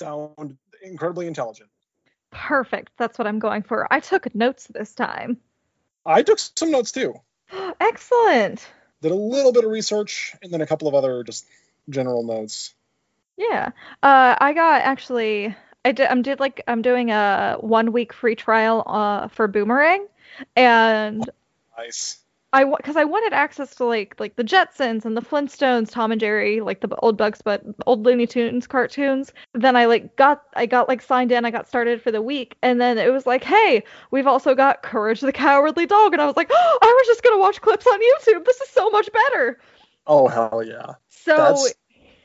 sound incredibly intelligent. Perfect. That's what I'm going for. I took notes this time. I took some notes too. Excellent. Did a little bit of research and then a couple of other just general notes. Yeah. Uh, I got actually. I did. I'm did like I'm doing a one week free trial uh for Boomerang, and Nice. I because I wanted access to like like the Jetsons and the Flintstones, Tom and Jerry, like the old Bugs, but old Looney Tunes cartoons. Then I like got I got like signed in. I got started for the week, and then it was like, hey, we've also got Courage the Cowardly Dog, and I was like, oh, I was just gonna watch clips on YouTube. This is so much better. Oh hell yeah. So That's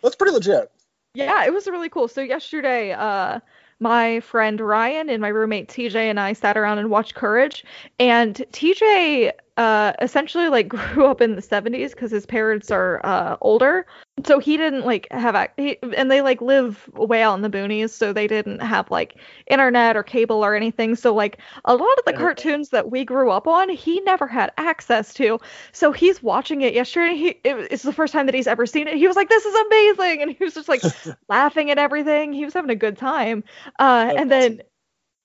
that's pretty legit. yeah, it was really cool. So yesterday, uh, my friend Ryan and my roommate TJ and I sat around and watched Courage. And TJ uh, essentially like grew up in the 70s because his parents are uh, older. So he didn't like have ac- he, and they like live way out in the boonies, so they didn't have like internet or cable or anything. So like a lot of the cartoons that we grew up on, he never had access to. So he's watching it yesterday. He it, it's the first time that he's ever seen it. He was like, "This is amazing," and he was just like laughing at everything. He was having a good time. Uh, and then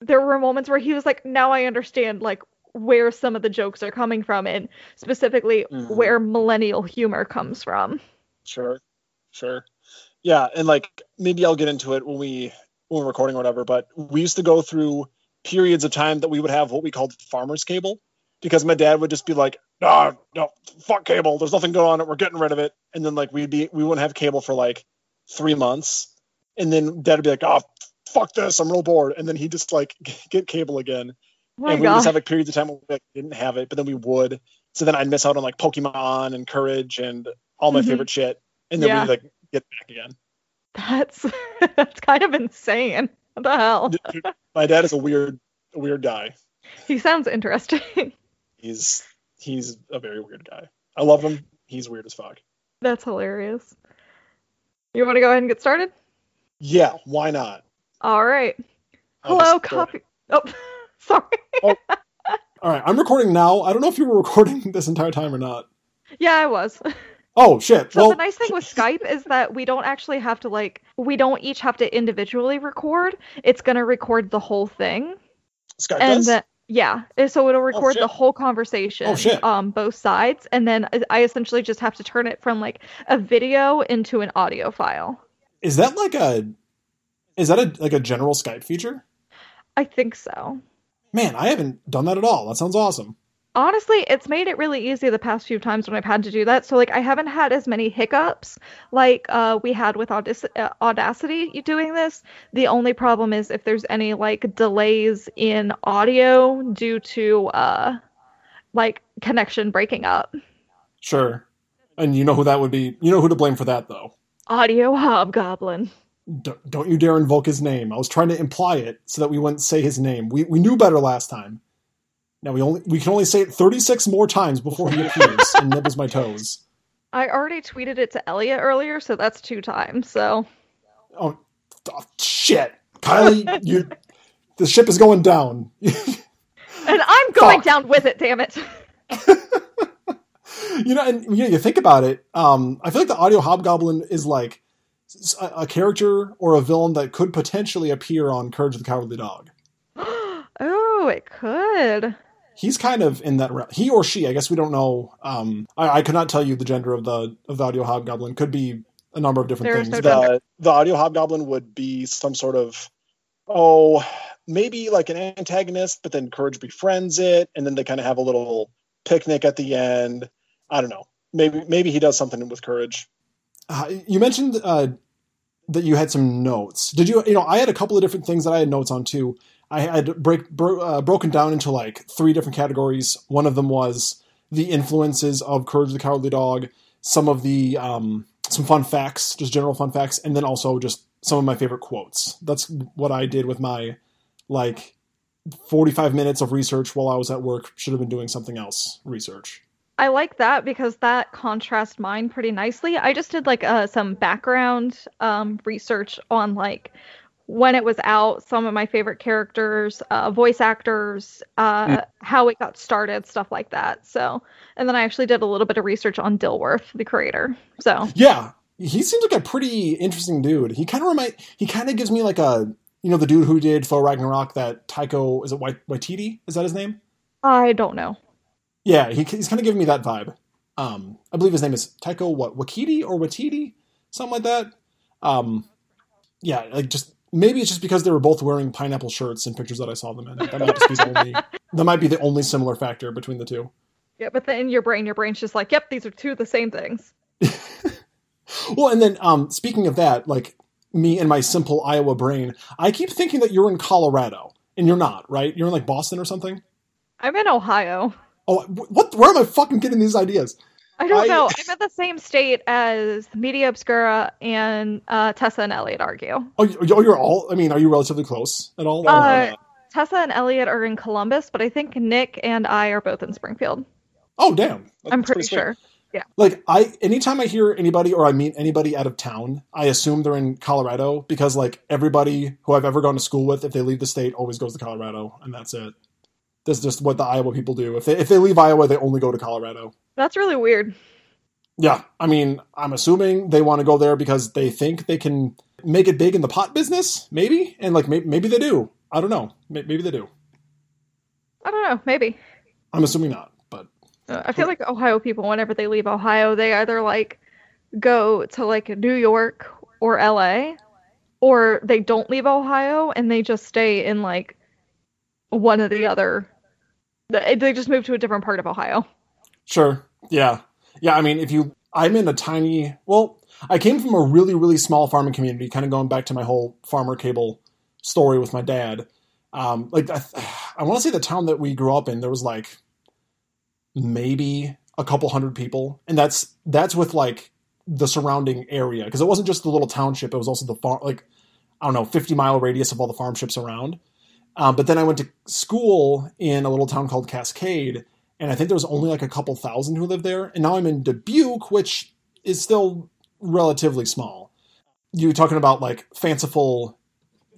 there were moments where he was like, "Now I understand like where some of the jokes are coming from, and specifically Mhm. where millennial humor comes from." Sure. Sure. Yeah, and like maybe I'll get into it when we when we're recording or whatever, but we used to go through periods of time that we would have what we called farmers cable because my dad would just be like, "No, no, fuck cable. There's nothing going on. We're getting rid of it." And then like we'd be we wouldn't have cable for like 3 months. And then dad would be like, "Oh, fuck this. I'm real bored." And then he'd just like get cable again. Oh and we would just have like periods of time where we like, didn't have it, but then we would. So then I'd miss out on like Pokemon and Courage and all my Mhm. favorite shit, and then Yeah. we'd like get back again. That's that's kind of insane. What the hell? My dad is a weird, weird guy. He sounds interesting. He's he's a very weird guy. I love him. He's weird as fuck. That's hilarious. You want to go ahead and get started? Yeah, why not? All right. Hello, copy. Oh, sorry. All right, I'm recording now. I don't know if you were recording this entire time or not. Yeah, I was. Oh shit. So well, the nice thing with Skype is that we don't actually have to like we don't each have to individually record. It's gonna record the whole thing, Skype and does. the, yeah, so it'll record the whole conversation. Oh, shit. Um, both sides, and then I- I essentially just have to turn it from like a video into an audio file. is that like a is that a like a general Skype feature? I think so. Man, I haven't done that at all. That sounds awesome. Honestly, it's made it really easy the past few times when I've had to do that. So like I haven't had as many hiccups like uh, we had with Audac- uh, Audacity doing this. The only problem is if there's any like delays in audio due to uh like connection breaking up. Sure. And you know who that would be? You know who to blame for that though. Audio Hobgoblin. Don't you dare invoke his name. I was trying to imply it so that we wouldn't say his name. We we knew better last time. Now we only we can only say it 36 more times before he appears and nibbles my toes. I already tweeted it to Elliot earlier, so that's two times. So Oh, oh, shit. Kylie, you the ship is going down. and I'm going Fuck. down with it, damn it. you know, and you know, you think about it. Um, I feel like the audio hobgoblin is like a, a character or a villain that could potentially appear on Courage the Cowardly Dog. oh, it could. He's kind of in that. Re- he or she, I guess we don't know. Um, I, I could not tell you the gender of the of the audio hobgoblin. Could be a number of different There is things. no the the audio hobgoblin would be some sort of oh maybe like an antagonist but then courage befriends it and then they kind of have a little picnic at the end i don't know maybe maybe he does something with courage Uh, you mentioned uh, that you had some notes. Did you? You know, I had a couple of different things that I had notes on too. I had break bro, uh, broken down into like three different categories. One of them was the influences of Courage the Cowardly Dog, some of the um, some fun facts, just general fun facts, and then also just some of my favorite quotes. That's what I did with my like 45 minutes of research while I was at work. Should have been doing something else research. I like that because that contrasts mine pretty nicely. I just did like uh, some background um, research on like when it was out, some of my favorite characters, uh, voice actors, uh, how it got started, stuff like that. So, and then I actually did a little bit of research on Dilworth, the creator. So, Yeah, he seems like a pretty interesting dude. He kind of remind he kind of gives me like a you know the dude who did Thor Ragnarok that Taiko is it Wait- Waititi is that his name? I don't know. Yeah, he, he's kind of giving me that vibe. Um, I believe his name is Taiko what Wakiti or Watiti, something like that. Um, yeah, like just maybe it's just because they were both wearing pineapple shirts in pictures that I saw them in. That might just be the only that might be the only similar factor between the two. Yeah, but then in your brain, your brain's just like, yep, these are two of the same things. Well, and then um, speaking of that, like me and my simple Iowa brain, I keep thinking that you're in Colorado, and you're not, right? You're in like Boston or something. I'm in Ohio. Oh, what? Where am I fucking getting these ideas? I don't I- know. I'm in the same state as Media Obscura and uh, Tessa and Elliot argue. Oh, you- oh, you're all. I mean, are you relatively close at all? Uh, Tessa and Elliot are in Columbus, but I think Nick and I are both in Springfield. oh, damn. That's I'm pretty sweet. sure. Yeah. Like I, anytime I hear anybody or I meet anybody out of town, I assume they're in Colorado because like everybody who I've ever gone to school with, if they leave the state, always goes to Colorado, and that's it. That's just what the Iowa people do. If they if they leave Iowa, they only go to Colorado. That's really weird. Yeah, I mean, I'm assuming they want to go there because they think they can make it big in the pot business, maybe, and like maybe, maybe they do. I don't know. Maybe they do. I don't know. Maybe. I'm assuming not, but Uh, I feel like Ohio people, whenever they leave Ohio, they either like go to like New York or LA, or they don't leave Ohio and they just stay in like one of the other. They they just moved to a different part of Ohio. Sure. Yeah. Yeah. I mean, if you, I'm in a tiny, well, I came from a really, really small farming community, kind of going back to my whole farmer cable story with my dad. Um, like, I, I want to say the town that we grew up in, there was like maybe a couple hundred people. And that's, that's with like the surrounding area. Cause it wasn't just the little township. It was also the farm, like, I don't know, 50 mile radius of all the farm ships around. Um, but then I went to school in a little town called Cascade, and I think there was only like a couple thousand who lived there. And now I'm in Dubuque, which is still relatively small. You're talking about like fanciful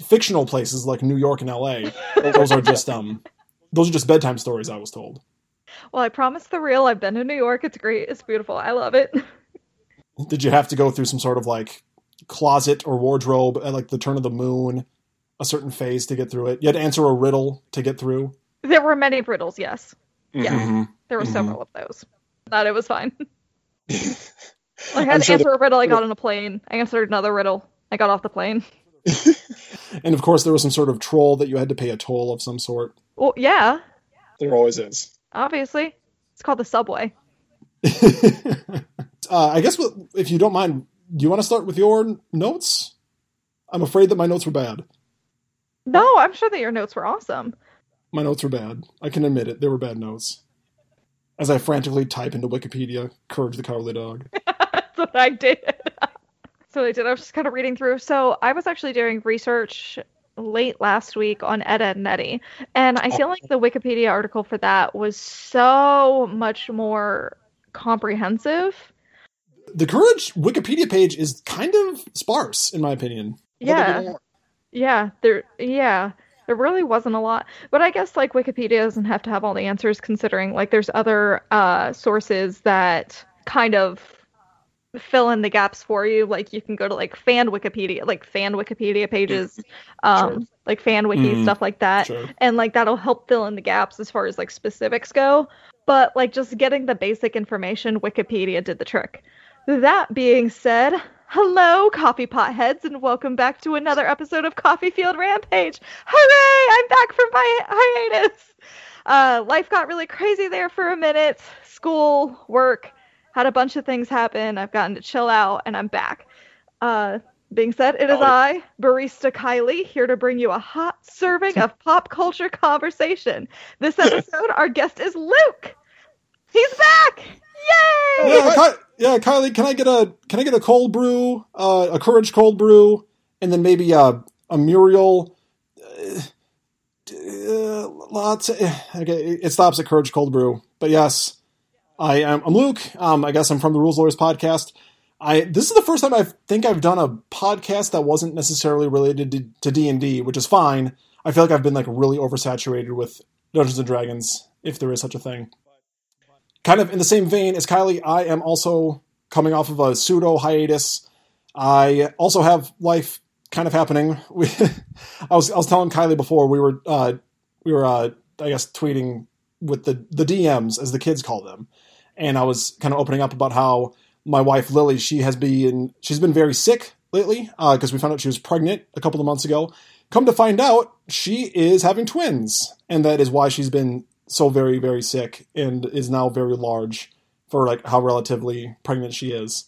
fictional places like New York and LA. Those are just um those are just bedtime stories I was told. Well, I promise the real. I've been to New York. It's great. It's beautiful. I love it. Did you have to go through some sort of like closet or wardrobe at like the turn of the moon, a certain phase to get through it? You had to answer a riddle to get through. There were many riddles. Yes, Yeah. Mhm. there were Mhm. several of those. But it was fine. I I'm had to sure answer a riddle. I got on a plane. I answered another riddle. I got off the plane. And of course there was some sort of troll that you had to pay a toll of some sort. Well, yeah, There always is. obviously. It's called the subway. uh, I guess if you don't mind, do you want to start with your notes? I'm afraid that my notes were bad. No, I'm sure that your notes were awesome. My notes were bad. I can admit it. They were bad notes. As I frantically type into Wikipedia, Courage the Cowardly Dog. That's what I did. so I did. I was just kind of reading through. So I was actually doing research late last week on Ed, Edd n Eddy, and I feel like the Wikipedia article for that was so much more comprehensive. The Courage Wikipedia page is kind of sparse, in my opinion. A little bit Yeah. Yeah, there, yeah, there really wasn't a lot. But I guess like Wikipedia doesn't have to have all the answers, considering like there's other uh, sources that kind of fill in the gaps for you. Like you can go to like fan Wikipedia, like fan Wikipedia pages, um, Sure. like fan wiki Mhm. stuff like that, Sure. and like that'll help fill in the gaps as far as like specifics go. But like just getting the basic information, Wikipedia did the trick. That being said, hello, coffee pot heads, and welcome back to another episode of Coffee Fueled Rampage. Hooray! I'm back from my hiatus. Uh, life got really crazy there for a minute. School, work, had a bunch of things happen. I've gotten to chill out, and I'm back. Uh, being said, it is Oh. I, Barista Kylie, here to bring you a hot serving of pop culture conversation. This episode, our guest is Luke. He's back! Yay! Yeah, Ky- yeah, Kylie, can I get a can I get a cold brew, uh, a Courage cold brew, and then maybe a a Muriel uh, uh, latte? Okay, it stops at Courage cold brew, but yes, I am. I'm Luke. Um, I guess I'm from the Rules Lawyers podcast. I this is the first time I think I've done a podcast that wasn't necessarily related to D and D, which is fine. I feel like I've been like really oversaturated with Dungeons and Dragons, if there is such a thing kind of in the same vein as Kylie, I am also coming off of a pseudo hiatus. I also have life kind of happening. I was I was telling Kylie before we were uh, we were uh, I guess tweeting with the the DMs as the kids call them, and I was kind of opening up about how my wife Lily she has been she's been very sick lately because uh, we found out she was pregnant a couple of months ago. Come to find out, she is having twins, and that is why she's been so very very sick and is now very large for like how relatively pregnant she is.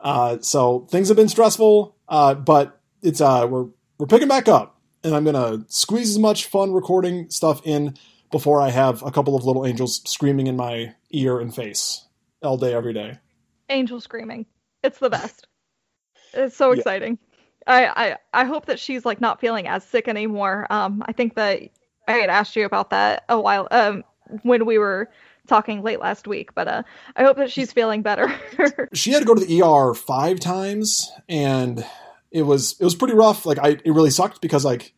Uh, so things have been stressful, uh, but it's uh, we're we're picking back up, and I'm gonna squeeze as much fun recording stuff in before I have a couple of little angels screaming in my ear and face all day every day. Angel screaming, it's the best. it's so yeah. exciting. I, I I hope that she's like not feeling as sick anymore. Um, I think that I had asked you about that a while um when we were talking late last week, but uh, I hope that she's feeling better. she had to go to the ER five times, and it was it was pretty rough. Like I, it really sucked because like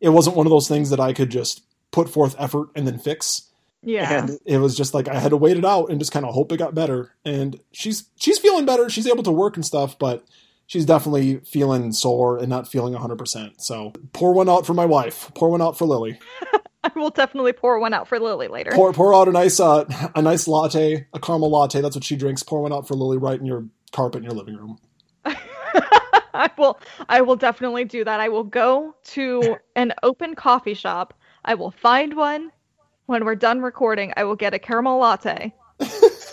it wasn't one of those things that I could just put forth effort and then fix. Yeah. And it was just like I had to wait it out and just kind of hope it got better. And she's she's feeling better. She's able to work and stuff, but she's definitely feeling sore and not feeling 100%. So pour one out for my wife. Pour one out for Lily. I will definitely pour one out for Lily later. Pour pour out a nice uh, a nice latte, a caramel latte. That's what she drinks. Pour one out for Lily right in your carpet in your living room. I will I will definitely do that. I will go to an open coffee shop. I will find one. When we're done recording, I will get a caramel latte.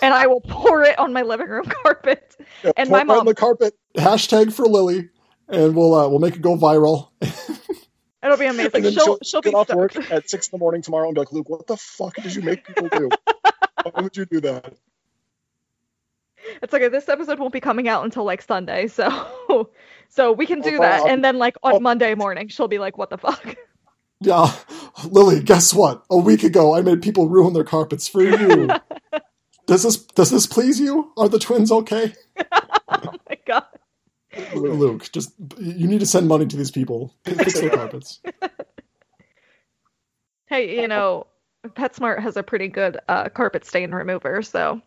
And I will pour it on my living room carpet. Yeah, and my mom on the carpet. Hashtag for Lily, and we'll uh, we'll make it go viral. It'll be amazing. She'll, she'll, she'll get off stoked. work at six in the morning tomorrow and be like, Luke, what the fuck did you make people do? Why would you do that? It's okay. This episode won't be coming out until like Sunday, so so we can do oh, that. And then like on oh. Monday morning, she'll be like, "What the fuck." Yeah, Lily. Guess what? A week ago, I made people ruin their carpets for you. Does this does this please you? Are the twins okay? oh my god. Luke, just you need to send money to these people. Fix their carpets. Hey, you know, PetSmart has a pretty good uh, carpet stain remover, so.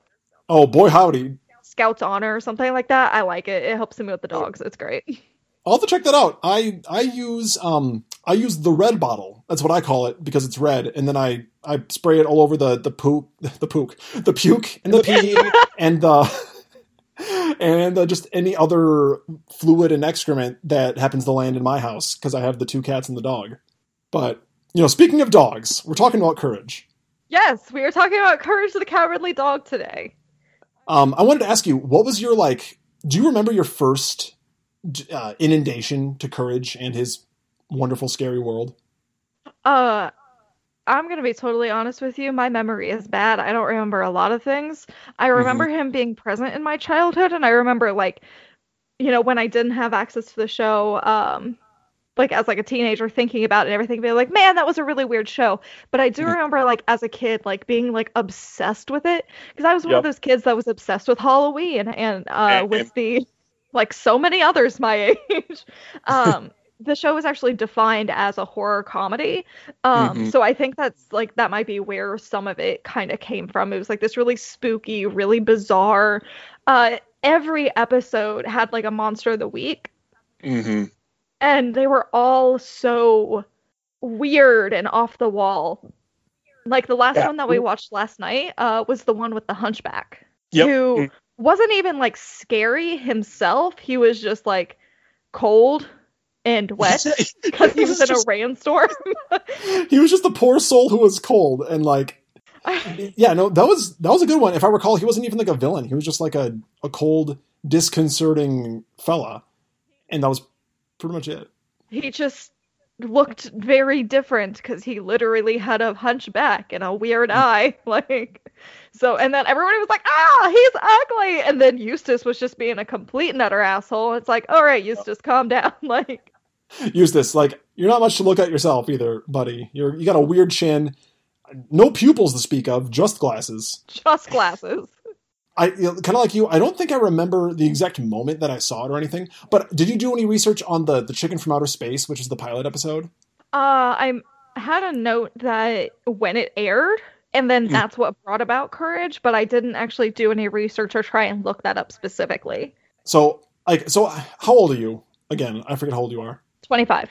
Oh boy, howdy! Scouts Honor or something like that. I like it. It helps me with the dogs. It's great. I'll have to check that out. I I use um I use the red bottle. That's what I call it because it's red, and then I I spray it all over the the poop the poop the puke and the pee and the and uh, just any other fluid and excrement that happens to land in my house because I have the two cats and the dog. But you know, speaking of dogs, we're talking about courage. Yes, we are talking about courage the cowardly dog today. Um, I wanted to ask you, what was your like? Do you remember your first uh, inundation to courage and his wonderful, scary world? Uh, I'm gonna be totally honest with you. My memory is bad. I don't remember a lot of things. I mm-hmm. remember mm-hmm. him being present in my childhood, and I remember like, you know, when I didn't have access to the show, um, like as like a teenager thinking about it and everything, being like, man, that was a really weird show. But I do mm-hmm. remember like as a kid, like being like obsessed with it because I was one yep. of those kids that was obsessed with Halloween and uh, and, with and... the like so many others my age. Um, the show was actually defined as a horror comedy. Um, mm-hmm. so I think that's like that might be where some of it kind of came from. It was like this really spooky, really bizarre. Uh, every episode had like a monster of the week. Mm-hmm. And they were all so weird and off the wall. Like the last yeah. one that we watched last night uh, was the one with the hunchback. Yep. Who mm. wasn't even like scary himself. He was just like cold and wet because he was in just, a rainstorm. he was just a poor soul who was cold and like yeah, no, that was that was a good one. If I recall, he wasn't even like a villain. He was just like a, a cold, disconcerting fella. And that was pretty much it. He just looked very different because he literally had a hunchback and a weird mm. eye. Like so and then everybody was like, ah, he's ugly. And then Eustace was just being a complete nutter asshole. It's like, all right, Eustace, calm down. Like Eustace, like you're not much to look at yourself either, buddy. You're you got a weird chin, no pupils to speak of, just glasses. Just glasses. I you know, kind of like you. I don't think I remember the exact moment that I saw it or anything. But did you do any research on the the chicken from outer space, which is the pilot episode? Uh, I had a note that when it aired, and then mm. that's what brought about courage. But I didn't actually do any research or try and look that up specifically. So like so how old are you again i forget how old you are 25.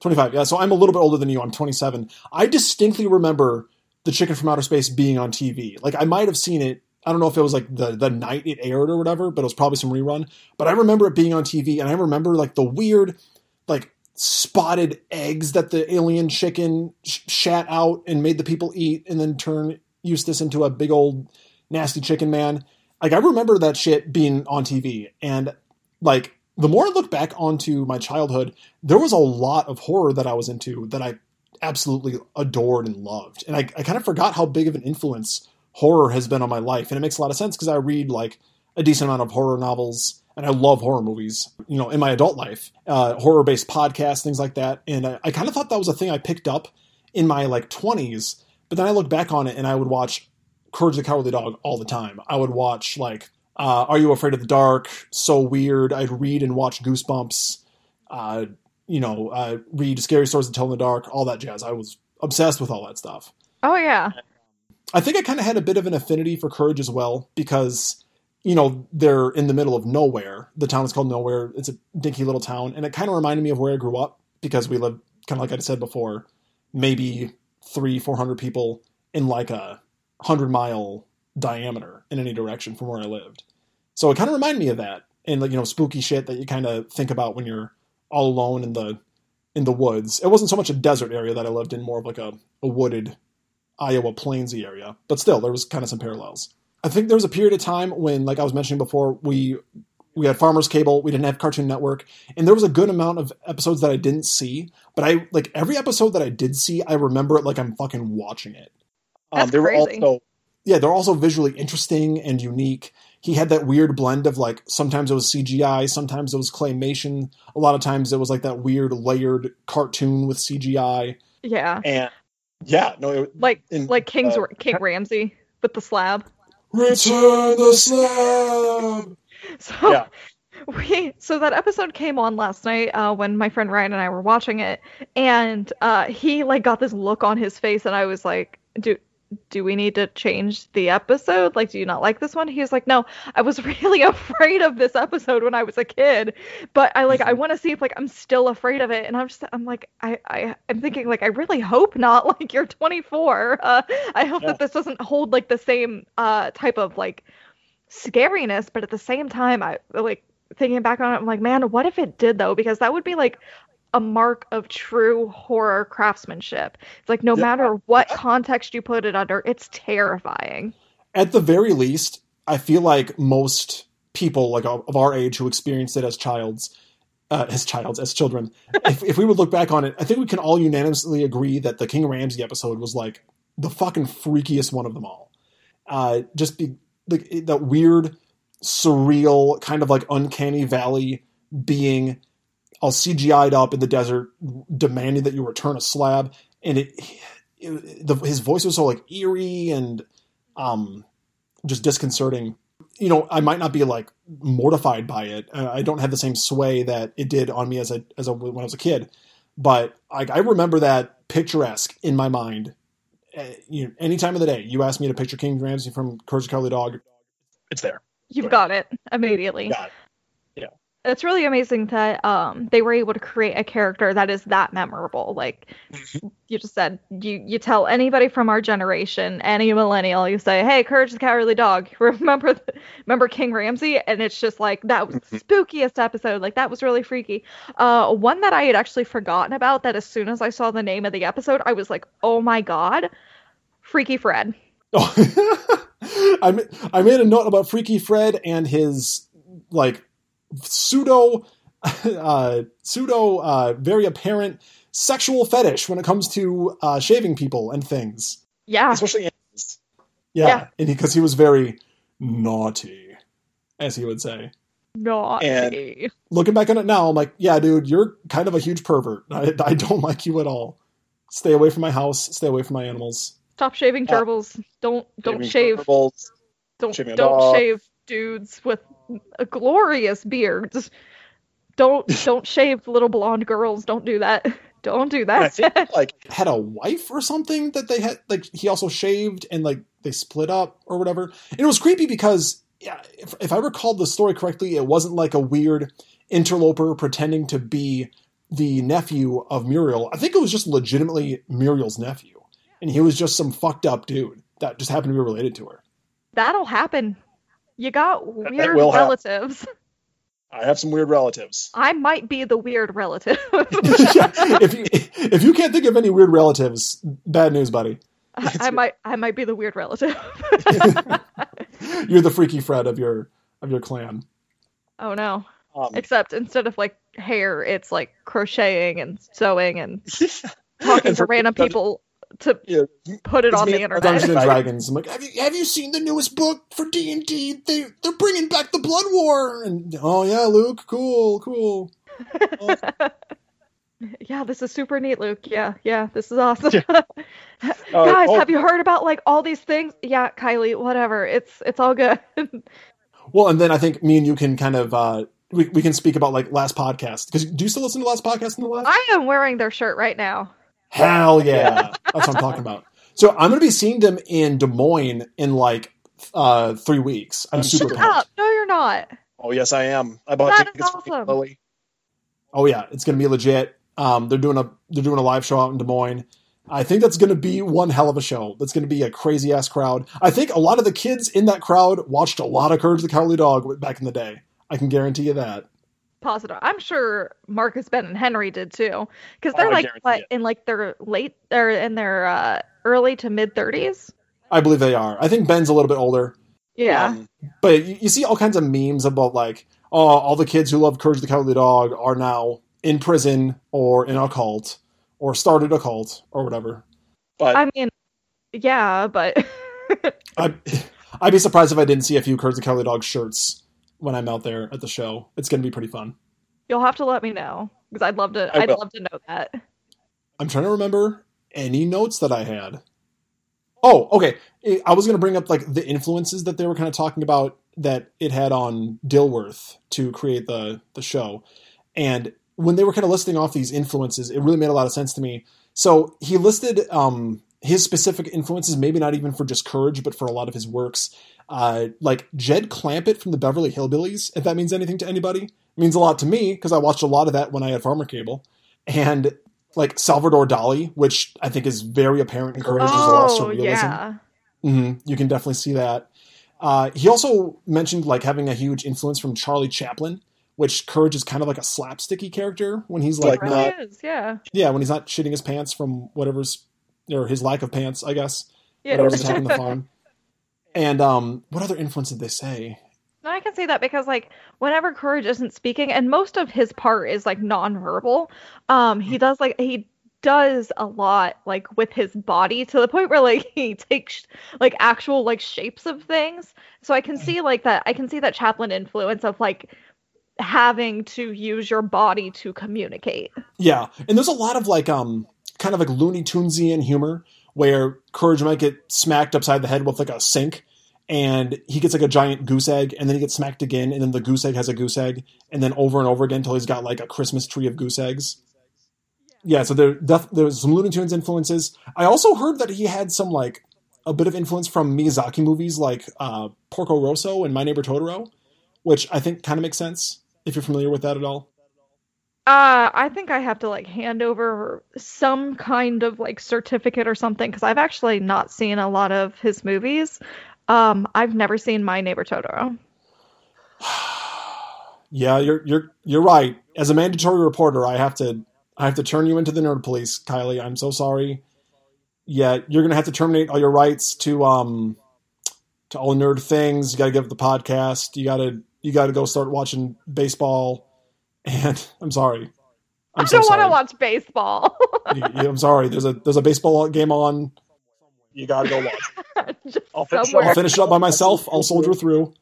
25 yeah so i'm a little bit older than you. I'm 27 i distinctly remember the chicken from outer space being on tv like i might have seen it i don't know if it was like the the night it aired or whatever but it was probably some rerun. But i remember it being on tv and i remember like the weird like spotted eggs that the alien chicken sh- shat out and made the people eat and then turn eustace into a big old nasty chicken man. Like i remember that shit being on tv and like the more I look back onto my childhood, there was a lot of horror that I was into that I absolutely adored and loved. And I, I kind of forgot how big of an influence horror has been on my life. And it makes a lot of sense because I read like a decent amount of horror novels and I love horror movies, you know, in my adult life, uh, horror based podcasts, things like that. And I, I kind of thought that was a thing I picked up in my like 20s. But then I look back on it and I would watch Courage the Cowardly Dog all the time. I would watch like uh, Are You Afraid of the Dark? So weird. I'd read and watch Goosebumps. Uh, you know, uh, read Scary Stories to Tell in the Dark, all that jazz. I was obsessed with all that stuff. Oh yeah. I think I kind of had a bit of an affinity for Courage as well because, you know, they're in the middle of nowhere. The town is called Nowhere. It's a dinky little town, and it kind of reminded me of where I grew up because we lived kind of like I said before, maybe three, four hundred people in like a hundred mile diameter in any direction from where I lived. So it kind of reminded me of that and like you know spooky shit that you kind of think about when you're all alone in the in the woods. It wasn't so much a desert area that I lived in, more of like a, a wooded Iowa plainsy area. But still, there was kind of some parallels. I think there was a period of time when, like I was mentioning before, we we had Farmers Cable, we didn't have Cartoon Network, and there was a good amount of episodes that I didn't see. But I like every episode that I did see, I remember it like I'm fucking watching it. Um, That's they were crazy. also Yeah, they're also visually interesting and unique. He had that weird blend of like sometimes it was CGI, sometimes it was claymation, a lot of times it was like that weird layered cartoon with CGI. Yeah. and yeah, no, it, Like in, like King's uh, King Ramses with the slab. Return the slab. So Yeah. we so that episode came on last night uh, when my friend Ryan and I were watching it, and uh, he like got this look on his face, and I was like, "Do do we need to change the episode? Like, do you not like this one?" He was like, "No, I was really afraid of this episode when I was a kid, but I like I want to see if like I'm still afraid of it." And I'm just I'm like I I I'm thinking like I really hope not. Like you're 24. Uh, I hope Yeah. that this doesn't hold like the same uh type of like scariness, but at the same time, I like thinking back on it, I'm like, man, what if it did though? Because that would be like a mark of true horror craftsmanship. It's like no Yeah. matter what context you put it under, it's terrifying. At the very least, I feel like most people like of of our age who experienced it as childs, uh, as childs, as children, if, if we would look back on it, I think we can all unanimously agree that the King Ramses episode was like the fucking freakiest one of them all. Uh, just be like that weird, surreal, kind of like uncanny valley being all CGI'd up in the desert, demanding that you return a slab, and it, it the, his voice was so like eerie and um just disconcerting. You know, I might not be like mortified by it. Uh, I don't have the same sway that it did on me as a as a when I was a kid, but I, I remember that picturesque in my mind. Uh, you know, any time of the day, you ask me to picture King Ramses from Courage the Cowardly Dog. it's there. You've Right. got it immediately. Got it. It's really amazing that um they were able to create a character that is that memorable. Like Mhm. you just said, you you tell anybody from our generation, any millennial, you say, "Hey, Courage the Cowardly Dog, remember the, remember King Ramses?" And it's just like that was the spookiest episode. Like that was really freaky. Uh, one that I had actually forgotten about. That as soon as I saw the name of the episode, I was like, "Oh my god, Freaky Fred." Oh. I I made a note about Freaky Fred and his like pseudo uh, pseudo uh, very apparent sexual fetish when it comes to uh, shaving people and things. Yeah, Especially animals. Yeah, Yeah. and because he was very naughty, as he would say. naughty. Looking back on it now, I'm like, yeah, dude, you're kind of a huge pervert. I, I don't like you at all. Stay away from my house. Stay away from my animals. Stop shaving Uh, gerbils. Don't don't Shaving shave. gerbils. Don't don't dog. shave dudes with glorious beards. Don't don't shave little blonde girls. Don't do that. Don't do that. think like had a wife or something that they had like he also shaved and like they split up or whatever and it was creepy because yeah, if, if I recalled the story correctly, it wasn't like a weird interloper pretending to be the nephew of Muriel. I think it was just legitimately Muriel's nephew, and he was just some fucked up dude that just happened to be related to her. That'll happen. You got weird will happen. relatives. I have some weird relatives. I might be the weird relative. Yeah, if you if you can't think of any weird relatives, bad news, buddy. I might I might be the weird relative. You're the freaky Fred of your of your clan. oh no. Um, Except instead of like hair, it's like crocheting and sewing and talking And to random people to yeah, put it It's on the internet. Dungeons and Dragons. I'm like, have you have you seen the newest book for D and D? They they're bringing back the Blood War. And oh yeah, Luke, cool, cool. Yeah, this is super neat, Luke. Yeah, yeah, this is awesome. Uh, Guys, oh, have you heard about like all these things? Yeah, Kylie, whatever. It's it's all good. Well, and then I think me and you can kind of uh, we we can speak about like last podcast because do you still listen to last podcast in the last? I am wearing their shirt right now. Hell yeah, that's what I'm talking about. So I'm going to be seeing them in Des Moines in like uh, three weeks. I'm I'm super Shut pumped. up. No, you're not. oh yes, I am. I bought That is tickets for awesome. Lily. Oh yeah, it's going to be legit. Um, they're doing a they're doing a live show out in Des Moines. I think that's going to be one hell of a show. That's going to be a crazy ass crowd. I think a lot of the kids in that crowd watched a lot of Courage the Cowardly Dog back in the day. I can guarantee you that. Positive. I'm sure Marcus, Ben, and Henry did too, because Oh, they're I like what it. in like their late or in their uh, early to mid 30s. I believe they are. I think Ben's a little bit older, Yeah. Um, but you, you see all kinds of memes about like, oh, all the kids who love Courage the Cowardly Dog are now in prison or in a cult or started a cult or whatever. but I mean, yeah, but I, I'd be surprised if I didn't see a few Courage the Cowardly Dog shirts when I'm out there at the show. It's going to be pretty fun. you'll have to let me know because I'd love to. I I'd will. love to know that. I'm trying to remember any notes that I had. Oh, okay. I- I was going to bring up like the influences that they were kind of talking about that it had on Dilworth to create the the show. And when they were kind of listing off these influences, it really made a lot of sense to me. So he listed um, his specific influences, maybe not even for just Courage, but for a lot of his works. Uh, like Jed Clampett from the Beverly Hillbillies, if that means anything to anybody, it means a lot to me because I watched a lot of that when I had Farmer Cable. And like Salvador Dali, which I think is very apparent in Courage. There's a Oh surrealism. yeah. hmm You can definitely see that. Uh, he also mentioned like having a huge influence from Charlie Chaplin, which Courage is kind of like a slapsticky character when he's like, Like It not, really not- is. Yeah. yeah, when he's not shitting his pants from whatever's or his lack of pants, I guess, Yeah. whatever's attacking the farm. And um, what other influence did they say? No, I can see that because like whenever Courage isn't speaking, and most of his part is like nonverbal, um, he does like he does a lot like with his body to the point where like he takes like actual like shapes of things. So I can see like that I can see that Chaplin influence of like having to use your body to communicate. Yeah, and there's a lot of like um kind of like Looney Tunesian humor where Courage might get smacked upside the head with like a sink, and he gets like a giant goose egg, and then he gets smacked again, and then the goose egg has a goose egg, and then over and over again until he's got like a Christmas tree of goose eggs. Yeah, so there there's some Looney Tunes influences. I also heard that he had some like a bit of influence from Miyazaki movies like uh, Porco Rosso and My Neighbor Totoro, which I think kind of makes sense if you're familiar with that at all. Uh, I think I have to like hand over some kind of like certificate or something because I've actually not seen a lot of his movies. Um, I've never seen My Neighbor Totoro. Yeah, you're you're you're right. As a mandatory reporter, I have to I have to turn you into the nerd police, Kylie. I'm so sorry. Yeah, you're gonna have to terminate all your rights to um to all nerd things. You got to give up the podcast. You got to you got to go start watching baseball. And I'm sorry. I'm I so don't want to watch baseball. You- you- I'm sorry. There's a there's a baseball game on. you gotta go watch. I'll finish. I'll finish it up by myself. I'll soldier through.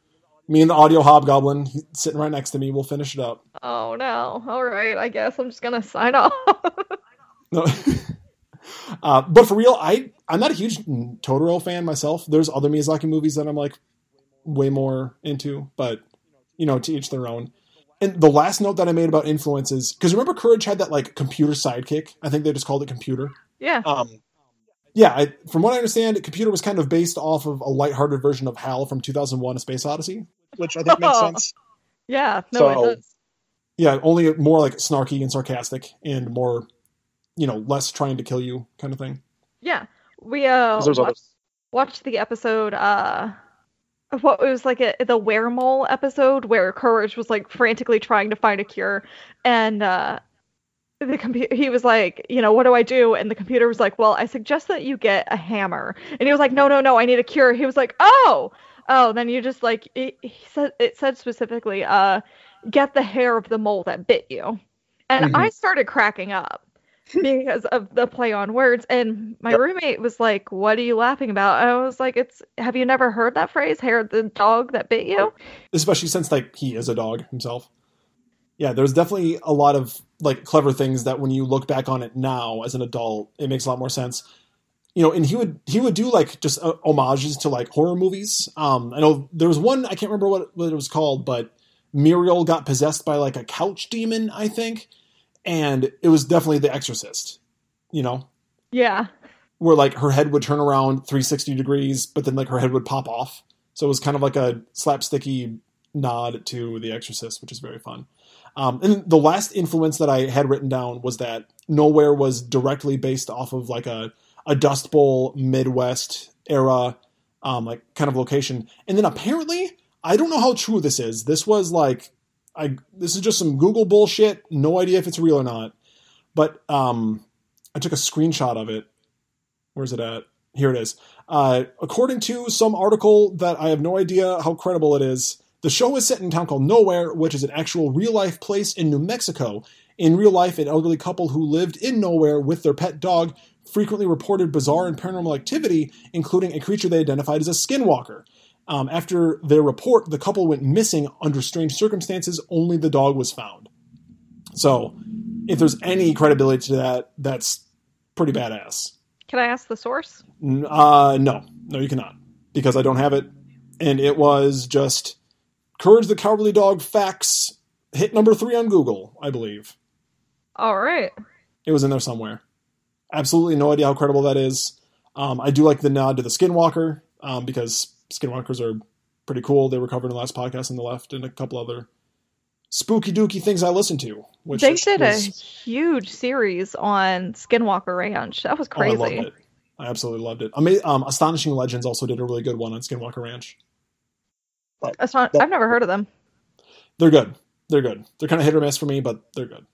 Me and the audio hobgoblin he's sitting right next to me. We'll finish it up. Oh no. All right. I guess I'm just gonna sign off. No. uh, but for real, I I'm not a huge Totoro fan myself. There's other Miyazaki movies that I'm like way more into, but you know, to each their own. And the last note that I made about influences, because remember Courage had that like computer sidekick. I think they just called it computer. yeah. Um, Yeah, I, from what I understand, Computer was kind of based off of a lighthearted version of Hal from 2001: A Space Odyssey. which I think makes sense. Yeah, no, So- it does. Yeah, only more like snarky and sarcastic, and more, you know, less trying to kill you kind of thing. Yeah, we uh there's watched, watched the episode. Uh, of what it was like a, the weremole episode where Courage was like frantically trying to find a cure, and uh, the computer he was like, you know, what do I do? And the computer was like, well, I suggest that you get a hammer. And he was like, no, no, no, I need a cure. He was like, oh, oh, then you just like it, he said it said specifically, uh, get the hair of the mole that bit you. And Mhm. I started cracking up because of the play on words. And my Yep. roommate was like, What are you laughing about? I was like, It's have you never heard that phrase, hair the dog that bit you? especially since like he is a dog himself. Yeah, there's definitely a lot of like clever things that when you look back on it now as an adult, it makes a lot more sense. You know, and he would he would do like just uh, homages to like horror movies. Um, I know there was one I can't remember what what it was called, but Muriel got possessed by like a couch demon, I think, and it was definitely The Exorcist. You know, Yeah. where like her head would turn around 360 degrees, but then like her head would pop off. So it was kind of like a slapsticky nod to The Exorcist, which is very fun. Um, and the last influence that I had written down was that Nowhere was directly based off of like a a Dust Bowl Midwest era, um, like kind of location. And then apparently, I don't know how true this is. This was like, I this is just some Google bullshit. No idea if it's real or not. But um, I took a screenshot of it. Where's it at? Here it is. Uh, according to some article that I have no idea how credible it is, the show is set in a town called Nowhere, which is an actual real life place in New Mexico. In real life, an elderly couple who lived in Nowhere with their pet dog frequently reported bizarre and paranormal activity, including a creature they identified as a skinwalker. Um, after their report, the couple went missing under strange circumstances. Only the dog was found. So, if there's any credibility to that, that's pretty badass. Can I ask the source? Uh, no, no, you cannot because I don't have it, and it was just Courage the Cowardly Dog facts hit number three on Google, I believe. All right. It was in there somewhere. Absolutely no idea how credible that is. Um, I do like the nod to the Skinwalker um, because Skinwalkers are pretty cool. They were covered in the last podcast on the left and a couple other spooky dooky things I listened to. Which they was- did a huge series on Skinwalker Ranch. That was Oh, I crazy. loved it. I absolutely loved it. Ama- um, Astonishing Legends also did a really good one on Skinwalker Ranch. That's not, I've never heard of them. They're good. They're good. They're kind of hit or miss for me, but they're good.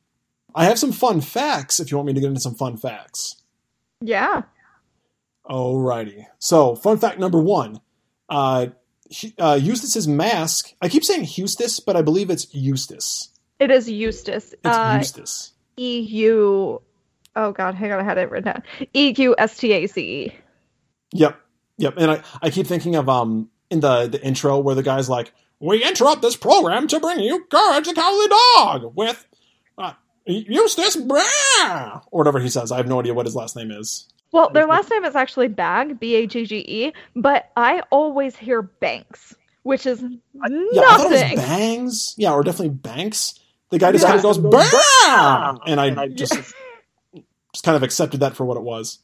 I have some fun facts if you want me to get into some fun facts. Yeah. Alrighty. So, fun fact number one. Uh, uh, Eustace's mask. I keep saying Eustace, but I believe it's Eustace. It is Eustace. It's Uh, Eustace. E U. Oh God, hang on, I had it written down. E U S T A C E. Yep. Yep. And I, I keep thinking of um in the, the intro where the guy's like, We interrupt this program to bring you Courage the Cowardly Dog with uh, Eustace Brah, or whatever he says. I have no idea what his last name is. Well, their last name is actually Bag, B A G G E, but I always hear Banks, which is Yeah, I thought it was nothing. Bangs. Yeah, or definitely Banks. The guy just Yeah. kind of goes bam, and I And I just just just kind of accepted that for what it was.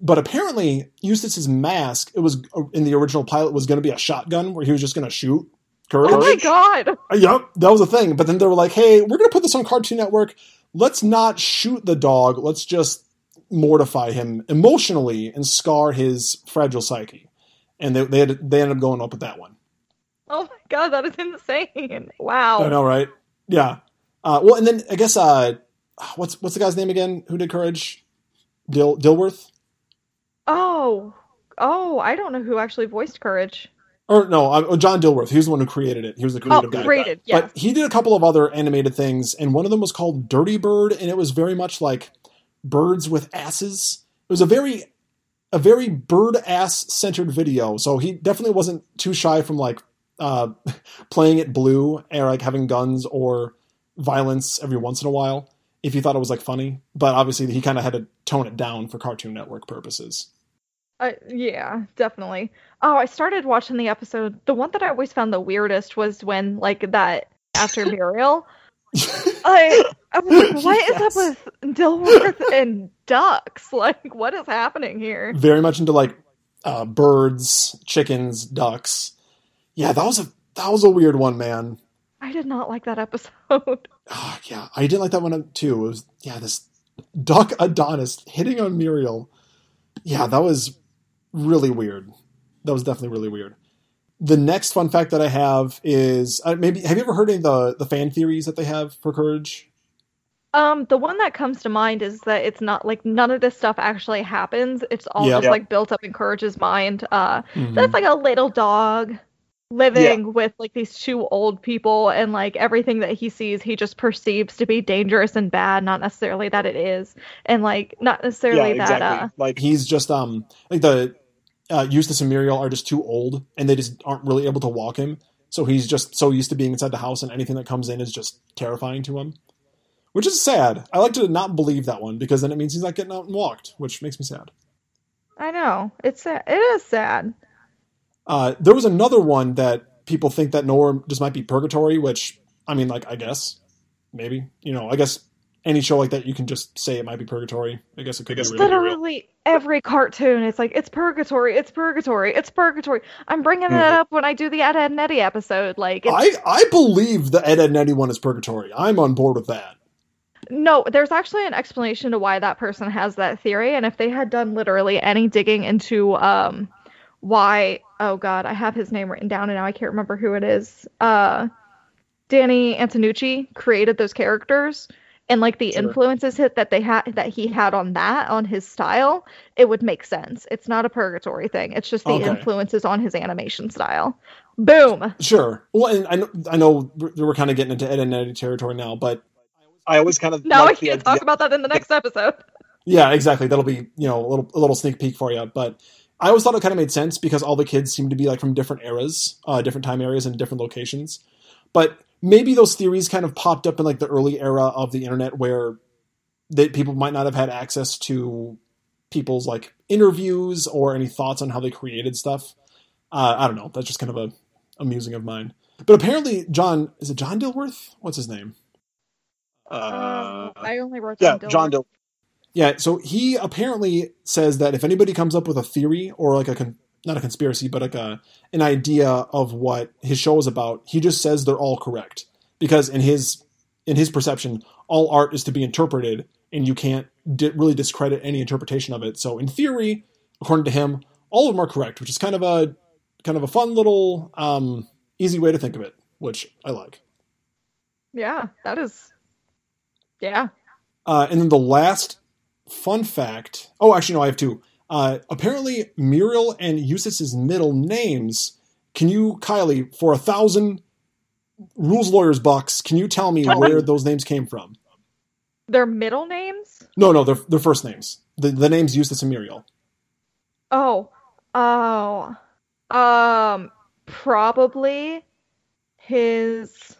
But apparently, Eustace's mask it was in the original pilot was going to be a shotgun where he was just going to shoot courage. oh my God! Uh, Yep, that was a thing. But then they were like, "Hey, we're going to put this on Cartoon Network. Let's not shoot the dog. Let's just mortify him emotionally and scar his fragile psyche." And they they, had, they ended up going up with that one. Oh my God, that is insane! Wow. I know, right? Yeah. Uh, well, and then I guess uh, what's what's the guy's name again? Who did Courage? Dil Dilworth? Oh, oh, I don't know who actually voiced Courage. Or no, uh, John Dilworth. He was the one who created it. He was the Oh, creative guy. rated, yeah. But he did a couple of other animated things, and one of them was called Dirty Bird, and it was very much like birds with asses. It was a very a very bird ass centered video. So he definitely wasn't too shy from like uh, playing it blue or like having guns or violence every once in a while if he thought it was like funny. But obviously he kind of had to tone it down for Cartoon Network purposes. Uh, yeah, definitely. Oh, I started watching the episode. The one that I always found the weirdest was when, like, that after Muriel, I, I was like, what is Yes. up with Dilworth and ducks? Like, what is happening here? Very much into like uh, birds, chickens, ducks. Yeah, that was a that was a weird one, man. I did not like that episode. Oh, yeah, I didn't like that one too. It was yeah, this duck Adonis hitting on Muriel. Yeah, that was really weird. That was definitely really weird. The next fun fact that I have is uh, maybe have you ever heard any of the the fan theories that they have for Courage? Um, the one that comes to mind is that it's not like none of this stuff actually happens. It's all Yep. just like built up in Courage's mind. Uh, Mhm. that's like a little dog living with like these two old people and like everything that he sees he just perceives to be dangerous and bad not necessarily that it is and like not Yeah, necessarily that exactly. uh Like he's just um like the uh, Eustace and Muriel are just too old and they just aren't really able to walk him. So he's just so used to being inside the house and anything that comes in is just terrifying to him. Which is sad. I like to not believe that one because then it means he's not getting out and walked, which makes me sad. i know it's sad it is sad Uh, there was another one that people think that Nora just might be purgatory, which I mean, like I guess maybe you know, I guess any show like that you can just say it might be purgatory. I guess it could I guess be it could real. literally every cartoon it's like it's purgatory it's purgatory it's purgatory i'm bringing Mhm. that up when i do the ed edd n eddy episode like it's, I I believe the Ed Edd n Eddy one is purgatory. I'm on board with that. No, there's actually an explanation to why that person has that theory, and if they had done literally any digging into um why oh god, I have his name written down and now I can't remember who it is. Uh Danny Antonucci created those characters and like the Sure. influences hit that they had that he had on that on his style, it would make sense. It's not a purgatory thing. It's just the Okay. influences on his animation style. Boom. Sure. Well, and I know, I know we're, we're kind of getting into Edd n Eddy territory now, but I always kind of Now like I can idea- talk about that in the next episode. yeah, exactly. That'll be you know a little a little sneak peek for you. But I always thought it kind of made sense because all the kids seem to be like from different eras, uh, different time areas, and different locations. But maybe those theories kind of popped up in like the early era of the internet where that people might not have had access to people's like interviews or any thoughts on how they created stuff. Uh, I don't know. That's just kind of a amusing of mine. But apparently, John is it John Dilworth? What's his name? Uh, I only wrote yeah, down John Dilworth. Yeah, so he apparently says that if anybody comes up with a theory or like a con- not a conspiracy, but like a an idea of what his show is about, he just says they're all correct because in his in his perception, all art is to be interpreted, and you can't di- really discredit any interpretation of it. So in theory, according to him, all of them are correct, which is kind of a kind of a fun little um, easy way to think of it, which I like. Yeah, that is. Yeah. Uh, and then the last fun fact. Oh, actually, no, I have two. Uh, apparently, Muriel and Eustace's middle names. Can you, Kylie, for a thousand rules lawyers bucks, can you tell me where those names came from? Their middle names? No, no, their their first names. The the names Eustace and Muriel. Oh. Oh. Um probably his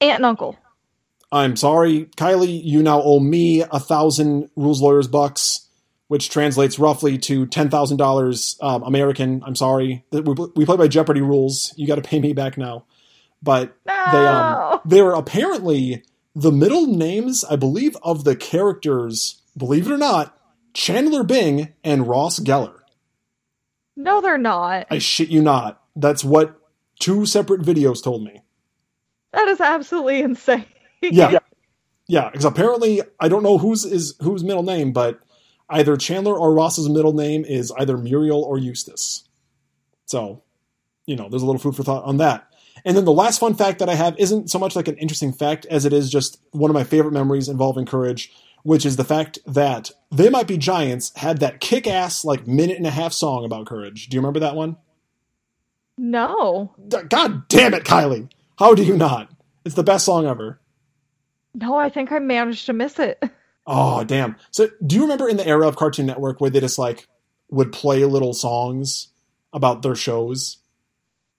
aunt and uncle. I'm sorry, Kylie. You now owe me a thousand rules lawyers bucks, which translates roughly to ten thousand dollars um, American. I'm sorry. We, play by Jeopardy rules. You got to pay me back now. But No. they um they're apparently the middle names i believe of the characters believe it or not chandler bing and ross geller no, they're not. i shit you not that's what two separate videos told me That is absolutely insane. yeah Yeah. yeah because apparently i don't know whose is whose middle name but either chandler or ross's middle name is either muriel or eustace so you know there's a little food for thought on that And then the last fun fact that I have isn't so much like an interesting fact as it is just one of my favorite memories involving courage, which is the fact that They Might Be Giants had that kick ass, like, minute and a half song about courage. Do you remember that one? No. God damn it, Kylie! How do you not? It's the best song ever. No, I think I managed to miss it. Oh, damn. So, do you remember in the era of Cartoon Network where they just, like, would play little songs about their shows?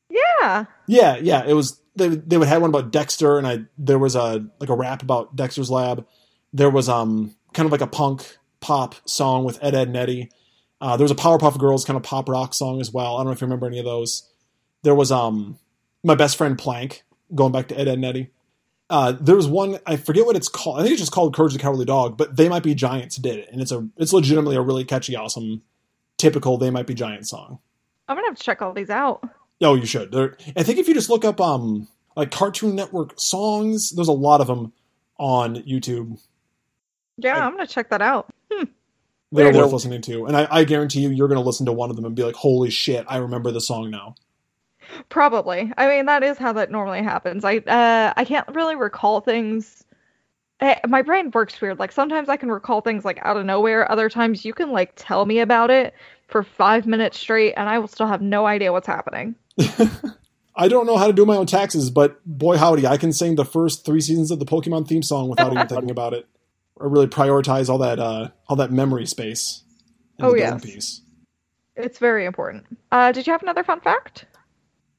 Yeah. Yeah, yeah. It was they they would have one about Dexter, and I there was a like a rap about Dexter's Lab. There was um kind of like a punk pop song with Ed Edd n Eddy. Uh, there was a Powerpuff Girls kind of pop rock song as well. I don't know if you remember any of those. There was um my best friend Plank going back to Ed Edd n Eddy. Uh, there was one I forget what it's called. I think it's just called Courage the Cowardly Dog, but They Might Be Giants did it, and it's a it's legitimately a really catchy, awesome, typical They Might Be Giants song. I'm gonna have to check all these out. Oh, you should. There, I think if you just look up um like Cartoon Network songs, there's a lot of them on YouTube. Yeah, I- I'm gonna check that out. They're They're- worth listening to, and I, I guarantee you, you're going to listen to one of them and be like, "Holy shit, I remember the song now." Probably. I mean, that is how that normally happens. I uh I can't really recall things. Eh, My brain works weird. Like sometimes I can recall things like out of nowhere. Other times you can like tell me about it for five minutes straight, and I will still have no idea what's happening. I don't know how to do my own taxes, but boy howdy, I can sing the first three seasons of the Pokemon theme song without even thinking about it. I really prioritize all that uh, all that memory space. Oh, yeah, piece. It's very important. Uh, did you have another fun fact?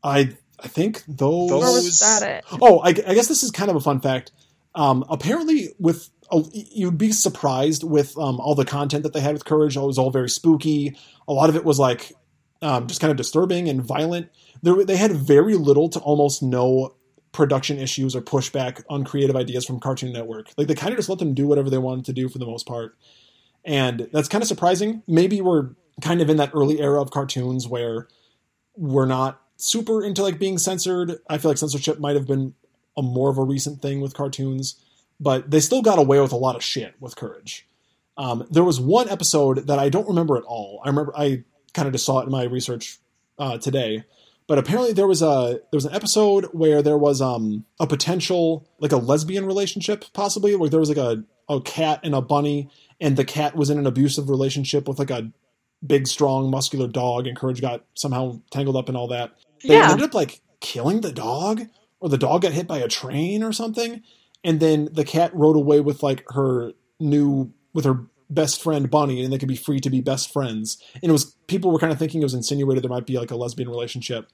I I think those. Those- that it? Oh, I, I guess this is kind of a fun fact. Um, apparently, with oh, you'd be surprised with um, all the content that they had with Courage. It was all very spooky. A lot of it was like um, just kind of disturbing and violent. There, they had very little to almost no production issues or pushback on creative ideas from Cartoon Network. Like they kind of just let them do whatever they wanted to do for the most part, and that's kind of surprising. Maybe we're kind of in that early era of cartoons where we're not super into like being censored. I feel like censorship might have been a more of a recent thing with cartoons, but they still got away with a lot of shit with Courage. Um, there was one episode that I don't remember at all. I remember I kind of just saw it in my research uh, today, but apparently there was a there was an episode where there was um, a potential like a lesbian relationship possibly where there was like a a cat and a bunny, and the cat was in an abusive relationship with like a big, strong, muscular dog, and Courage got somehow tangled up in all that. They Yeah. ended up like killing the dog, or the dog got hit by a train or something, and then the cat rode away with like her new with her best friend Bunny, and they could be free to be best friends. And it was people were kind of thinking it was insinuated there might be like a lesbian relationship.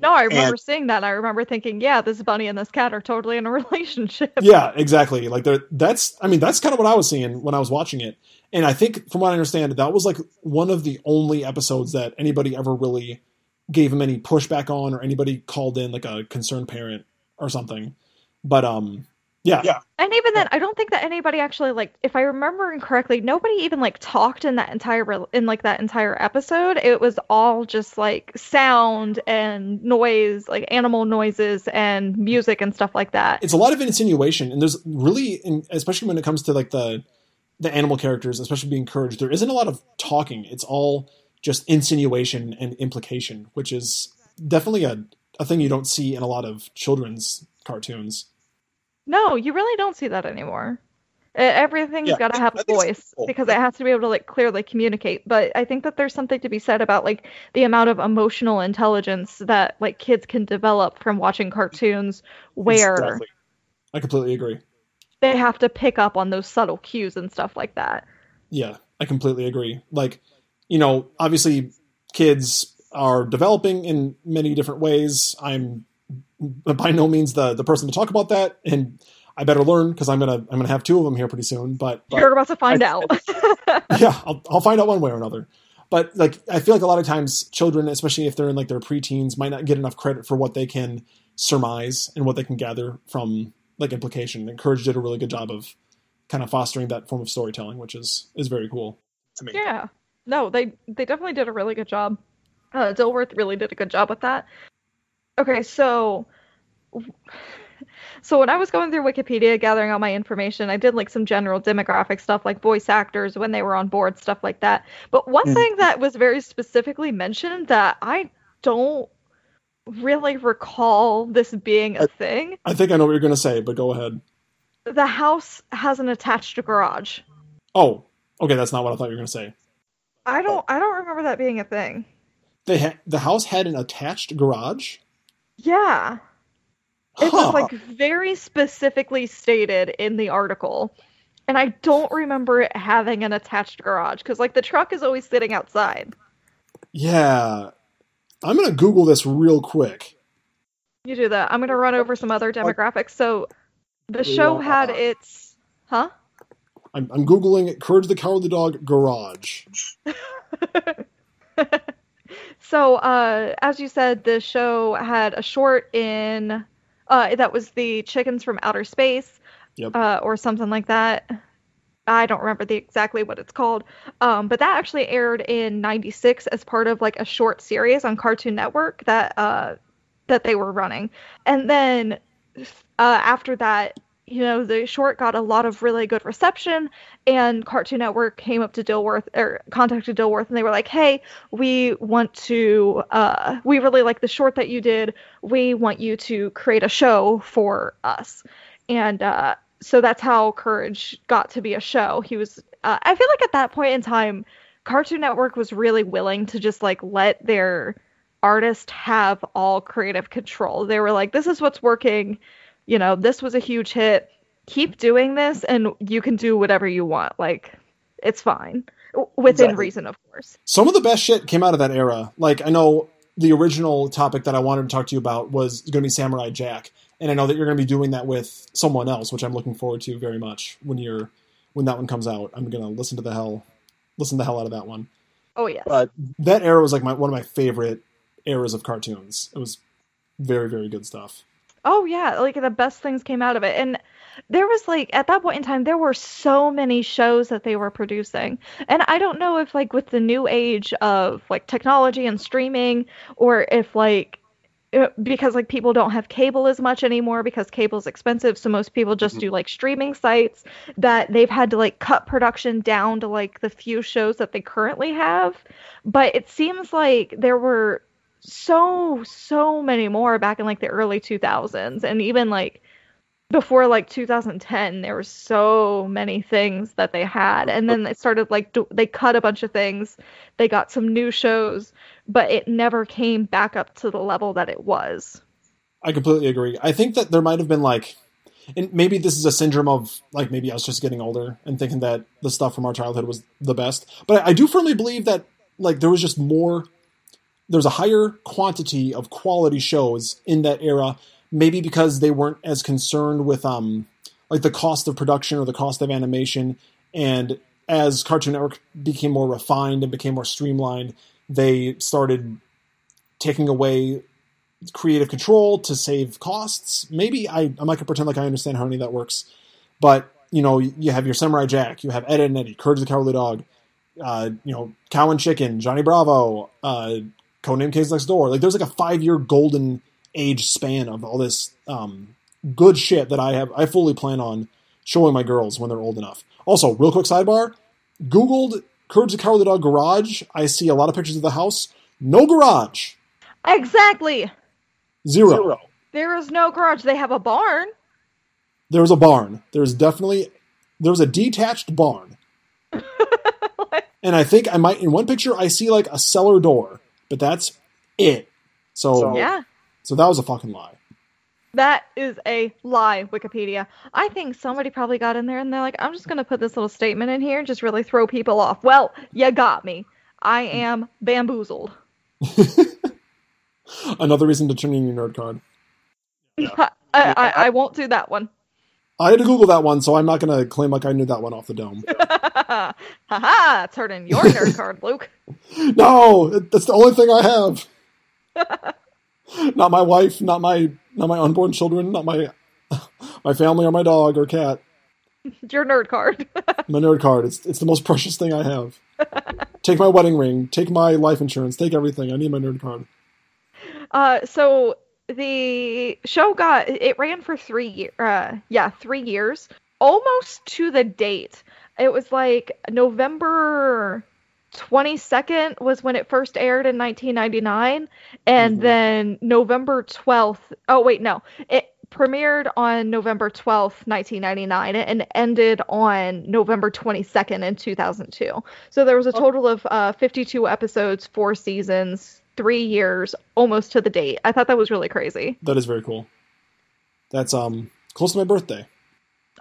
No, I remember And- seeing that. and I remember thinking, yeah, this bunny and this cat are totally in a relationship. yeah, exactly. Like that's I mean that's kind of what I was seeing when I was watching it, and I think from what I understand, that was like one of the only episodes that anybody ever really gave him any pushback on, or anybody called in like a concerned parent or something. But um, yeah, Yeah. And even then, I don't think that anybody actually like, if I remember correctly, nobody even like talked in that entire rel- in like that entire episode. It was all just like sound and noise, like animal noises and music and stuff like that. it's a lot of insinuation, and there's really, in, especially when it comes to like the the animal characters, especially being courage, there isn't a lot of talking. It's all just insinuation and implication, which is definitely a a thing you don't see in a lot of children's cartoons. No, you really don't see that anymore. Everything's Yeah, got to have a voice cool. because it has to be able to like clearly communicate. But I think that there's something to be said about like the amount of emotional intelligence that like kids can develop from watching cartoons where Exactly. I completely agree. they have to pick up on those subtle cues and stuff like that. Yeah, I completely agree. Like, you know, obviously kids are developing in many different ways. I'm by no means the the person to talk about that and I better learn because I'm gonna I'm gonna have two of them here pretty soon. But, but You're about to find I- out. yeah, I'll, I'll find out one way or another. But like, I feel like a lot of times children, especially if they're in like their preteens, might not get enough credit for what they can surmise and what they can gather from like implication. And Courage did a really good job of kind of fostering that form of storytelling, which is is very cool. To me. Yeah. No, they they definitely did a really good job. Uh, Dilworth really did a good job with that. Okay, so so when I was going through Wikipedia gathering all my information, I did like some general demographic stuff like voice actors when they were on board, stuff like that. But one Mhm. thing that was very specifically mentioned that I don't really recall this being a Uh, thing. I think I know what you're going to say, but go ahead. The house has an attached garage. Oh, okay, that's not what I thought you were going to say. I don't oh. I don't remember that being a thing. They ha- the house had an attached garage. Yeah. It Huh. was like very specifically stated in the article. And I don't remember it having an attached garage because, like, the truck is always sitting outside. yeah, I'm going to Google this real quick. You do that. I'm going to run over some other demographics. So, the show had uh-uh. its. Huh? I'm, I'm googling Courage the Cowardly Dog garage. So, uh, as you said, the show had a short in Uh, that was the Chickens from Outer Space, Yep. uh, or something like that. I don't remember the exactly what it's called. Um, but that actually aired in '96 as part of like a short series on Cartoon Network that uh, that they were running, and then uh, after that, you know, the short got a lot of really good reception, and Cartoon Network came up to Dilworth or contacted Dilworth, and they were like, "Hey, we want to, uh, we really like the short that you did. We want you to create a show for us." And uh, so that's how Courage got to be a show. He was, uh, I feel like at that point in time, Cartoon Network was really willing to just like let their artist have all creative control. They were like, "This is what's working." You know, this was a huge hit. Keep doing this, and you can do whatever you want. Like, it's fine within Exactly. reason, of course. Some of the best shit came out of that era. Like I know the original topic that I wanted to talk to you about was going to be Samurai Jack, and I know that you're going to be doing that with someone else, which I'm looking forward to very much when you're when that one comes out. I'm going to listen to the hell listen the hell out of that one. Oh yes. But That era was like my one of my favorite eras of cartoons. It was very very good stuff. Oh yeah, like the best things came out of it. And there was like at that point in time there were so many shows that they were producing. And I don't know if like with the new age of like technology and streaming or if like uh, because like people don't have cable as much anymore because cable's expensive so most people just Mhm. do like streaming sites that they've had to like cut production down to like the few shows that they currently have but it seems like there were so so many more back in like the early 2000s and even like before like 2010 there were so many things that they had and then they started like do- they cut a bunch of things they got some new shows but it never came back up to the level that it was I completely agree. I think that there might have been like, and maybe this is a syndrome of like maybe I was just getting older and thinking that the stuff from our childhood was the best. But I do firmly believe that like there was just more, there's a higher quantity of quality shows in that era. Maybe because they weren't as concerned with um like the cost of production or the cost of animation, and as Cartoon Network became more refined and became more streamlined, they started taking away creative control to save costs. Maybe I, I'm not gonna pretend like I understand how any of that works, but you know, you have your Samurai Jack, you have Ed, and Eddie, Courage the Cowardly Dog, uh, you know, Cow and Chicken, Johnny Bravo, uh, Codename Kids Next Door. Like, there's like a five year golden age span of all this um, good shit that I have. I fully plan on showing my girls when they're old enough. Also, real quick sidebar: Googled Courage the Cowardly Dog garage. I see a lot of pictures of the house. No garage. exactly Zero. zero. there is no garage they have a barn There's a barn. There's definitely there's a detached barn. and I think I might in one picture I see like a cellar door, but that's it. So So- yeah so that was a fucking lie. That is a lie, Wikipedia. I think somebody probably got in there and they're like, I'm just going to put this little statement in here and just really throw people off. Well, you got me. I am bamboozled. Another reason to turn in your nerd card. I, I, I won't do that one. I had to Google that one, so I'm not gonna claim like I knew that one off the dome. Ha ha! Turn in your nerd card, Luke. no, that's the only thing I have. not my wife, not my not my unborn children, not my my family or my dog or cat. Your nerd card. My nerd card. It's it's the most precious thing I have. take my wedding ring. Take my life insurance. Take everything. I need my nerd card. Uh, so the show got it ran for three year Uh, yeah, three years, almost to the date. It was like November 22nd was when it first aired in 1999, and Mhm. then November 12th. Oh wait, no, it premiered on November 12th, 1999, and ended on November 22nd in 2002. So there was a total of uh, 52 episodes, four seasons, three years, almost to the date. I thought that was really crazy. That is very cool. That's um close to my birthday.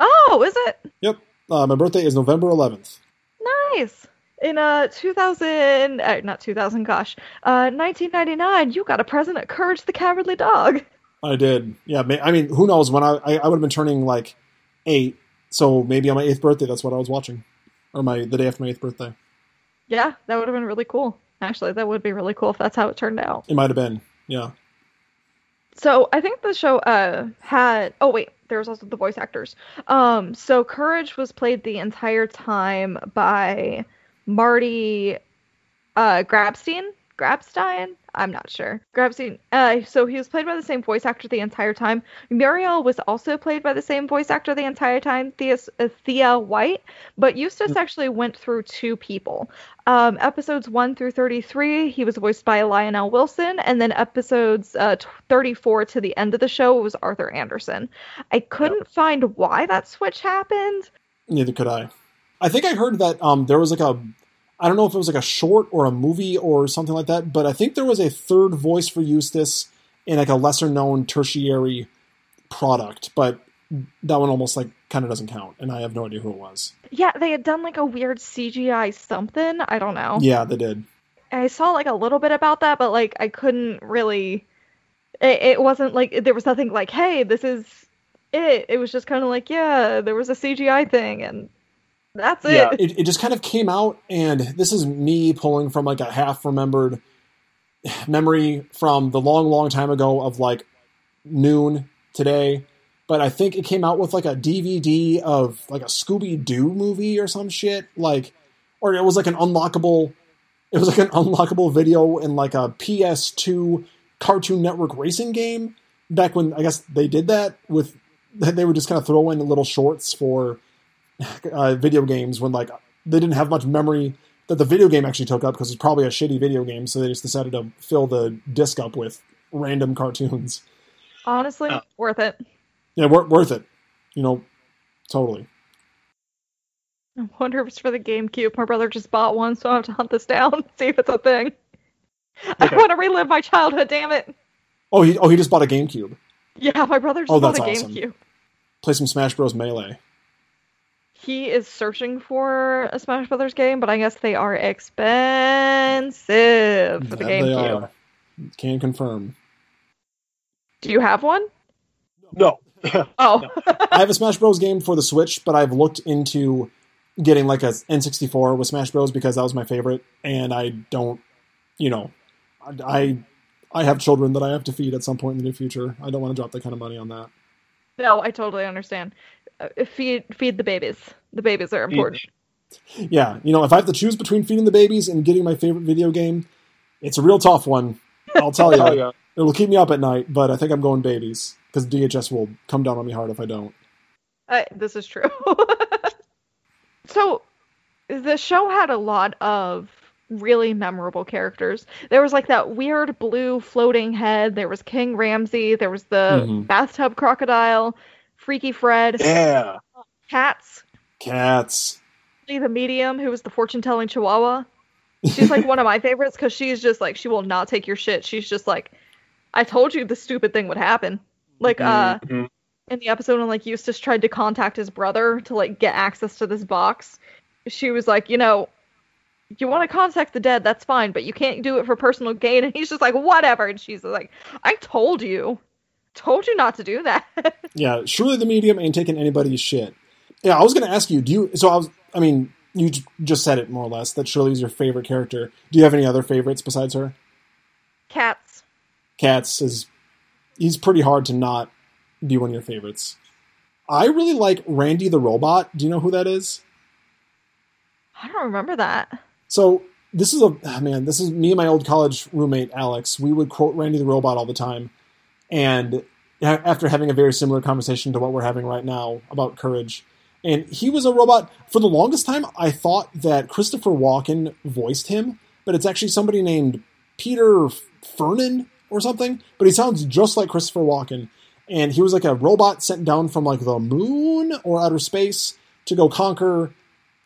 Oh, is it? Yep. Uh, my birthday is November 11th. Nice. In uh 2000, uh, not 2000, gosh, uh 1999, you got a present at Courage the Cowardly Dog. I did. Yeah. May, I mean, who knows? When I I, I would have been turning like eight, so maybe on my eighth birthday, that's what I was watching, or my the day after my eighth birthday. Yeah, that would have been really cool. Actually, that would be really cool if that's how it turned out. It might have been. Yeah. So I think the show uh had oh wait, there was also the voice actors. Um so Courage was played the entire time by Marty uh Grabstein. Grabstein? I'm not sure. Grabstein. Uh, so he was played by the same voice actor the entire time. Muriel was also played by the same voice actor the entire time, Thea, uh, Thea White. But Eustace actually went through two people. Um, episodes 1 through 33, he was voiced by Lionel Wilson. And then episodes uh, 34 to the end of the show it was Arthur Anderson. I couldn't find why that switch happened. Neither could I. I think I heard that um, there was like a I don't know if it was like a short or a movie or something like that, but I think there was a third voice for Eustace in like a lesser known tertiary product, but that one almost like kind of doesn't count, and I have no idea who it was. Yeah, they had done like a weird CGI something. I don't know. Yeah, they did. I saw like a little bit about that, but like I couldn't really. It, it wasn't like there was nothing like, hey, this is it. It was just kind of like, yeah, there was a CGI thing, and that's it. Yeah, it, it just kind of came out, and this is me pulling from like a half remembered memory from the long, long time ago of like noon today. But I think it came out with like a DVD of like a Scooby Doo movie or some shit. Like, or it was like an unlockable, it was like an unlockable video in like a PS2 Cartoon Network racing game back when I guess they did that with, they would just kind of throw in little shorts for uh, video games when like they didn't have much memory that the video game actually took up because it's probably a shitty video game, so they just decided to fill the disc up with random cartoons. Honestly, oh. worth it. Yeah, wor- worth it. You know, totally. I wonder if it's for the GameCube. My brother just bought one, so I have to hunt this down, see if it's a thing. Okay. I want to relive my childhood. Damn it! Oh, he oh he just bought a GameCube. Yeah, my brother just oh, bought a awesome. GameCube. Play some Smash Bros. Melee he is searching for a Smash Brothers game, but I guess they are expensive for the GameCube. Can confirm. Do you have one? No. oh. I have a Smash Bros. game for the Switch, but I've looked into getting like a N64 with Smash Bros. because that was my favorite, and I don't, you know, I I have children that I have to feed at some point in the near future. I don't want to drop that kind of money on that. No, I totally understand. Uh, feed feed the babies. The babies are important. Yeah, you know, if I have to choose between feeding the babies and getting my favorite video game, it's a real tough one. I'll tell you. oh, yeah. It'll keep me up at night, but I think I'm going babies because DHS will come down on me hard if I don't. Uh, this is true. so, the show had a lot of really memorable characters. There was like that weird blue floating head. There was King Ramses. There was the mm-hmm. bathtub crocodile. Freaky Fred. Yeah. Cats. Cats. The medium, who was the fortune telling chihuahua. She's like one of my favorites because she's just like she will not take your shit. She's just like, I told you the stupid thing would happen. Like uh, mm-hmm. in the episode when like Eustace tried to contact his brother to like get access to this box, she was like, you know, you want to contact the dead, that's fine, but you can't do it for personal gain. And he's just like, whatever. And she's like, I told you told you not to do that. yeah, Shirley the medium ain't taking anybody's shit. Yeah, I was going to ask you, do you, so I was, I mean, you just said it more or less, that Shirley's your favorite character. Do you have any other favorites besides her? Cats. Cats is, he's pretty hard to not be one of your favorites. I really like Randy the Robot. Do you know who that is? I don't remember that. So this is a oh man. This is me and my old college roommate Alex. We would quote Randy the Robot all the time, and after having a very similar conversation to what we're having right now about courage. And he was a robot. For the longest time, I thought that Christopher Walken voiced him, but it's actually somebody named Peter Fernan or something. But he sounds just like Christopher Walken. And he was like a robot sent down from like the moon or outer space to go conquer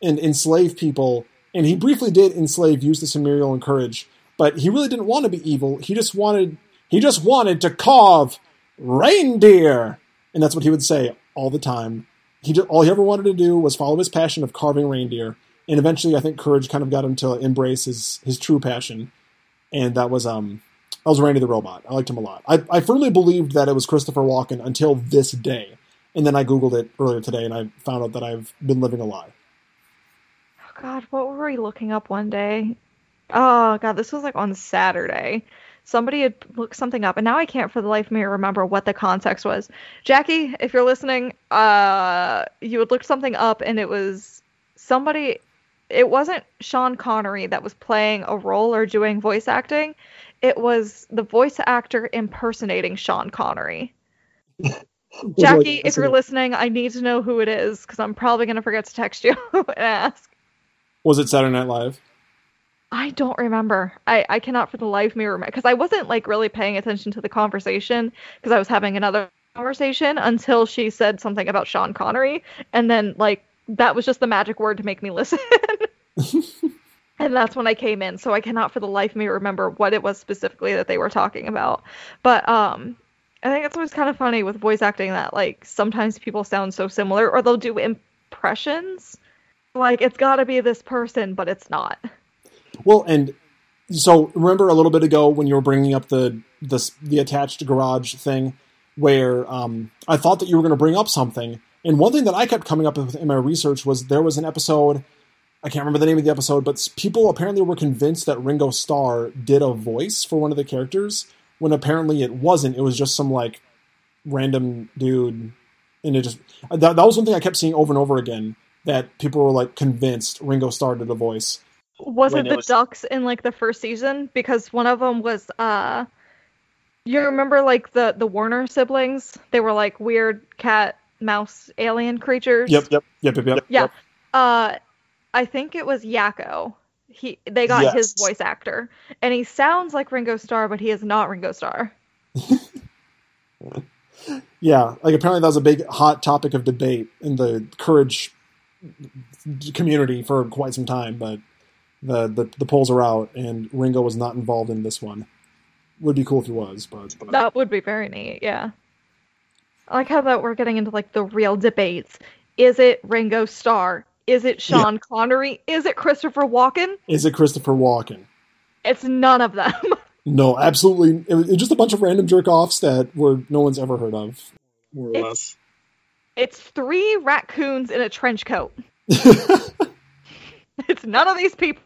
and enslave people. And he briefly did enslave Eustace and Muriel and Courage, but he really didn't want to be evil. He just wanted he just wanted to carve reindeer. And that's what he would say all the time. He just, all he ever wanted to do was follow his passion of carving reindeer. And eventually, I think courage kind of got him to embrace his his true passion, and that was um that was Randy the robot. I liked him a lot. I, I firmly believed that it was Christopher Walken until this day, and then I googled it earlier today, and I found out that I've been living a lie. God, what were we looking up one day? Oh God, this was like on Saturday. somebody had looked something up, and now I can't for the life of me remember what the context was. Jackie, if you're listening, uh, you had looked something up, and it was somebody. It wasn't Sean Connery that was playing a role or doing voice acting. It was the voice actor impersonating Sean Connery. Jackie, if you're listening, I need to know who it is because I'm probably going to forget to text you and ask. Was it Saturday Night Live? I don't remember. I, I cannot for the life of me remember because I wasn't like really paying attention to the conversation because I was having another conversation until she said something about Sean Connery and then like that was just the magic word to make me listen. and that's when I came in. So I cannot for the life of me remember what it was specifically that they were talking about. But um I think it's always kind of funny with voice acting that like sometimes people sound so similar or they'll do impressions. Like it's got to be this person, but it's not. Well, and so remember a little bit ago when you were bringing up the the, the attached garage thing, where um, I thought that you were going to bring up something, and one thing that I kept coming up with in my research was there was an episode. I can't remember the name of the episode, but people apparently were convinced that Ringo Starr did a voice for one of the characters when apparently it wasn't. It was just some like random dude, and it just that, that was one thing I kept seeing over and over again. That people were like convinced Ringo Starr did a voice. Was it the it was... ducks in like the first season? Because one of them was uh, you remember like the the Warner siblings? They were like weird cat mouse alien creatures. Yep, yep, yep, yep, yep. Yeah. Yep. Uh, I think it was Yakko he they got yes. his voice actor, and he sounds like Ringo Starr, but he is not Ringo Starr. yeah, like apparently that was a big hot topic of debate in the courage community for quite some time, but the, the the polls are out, and Ringo was not involved in this one. Would be cool if he was, but, but that would be very neat. Yeah, I like how that we're getting into like the real debates. Is it Ringo Starr? Is it Sean yeah. Connery? Is it Christopher Walken? Is it Christopher Walken? It's none of them. no, absolutely. It was just a bunch of random jerk offs that were no one's ever heard of, more or it's, less. It's three raccoons in a trench coat. it's none of these people.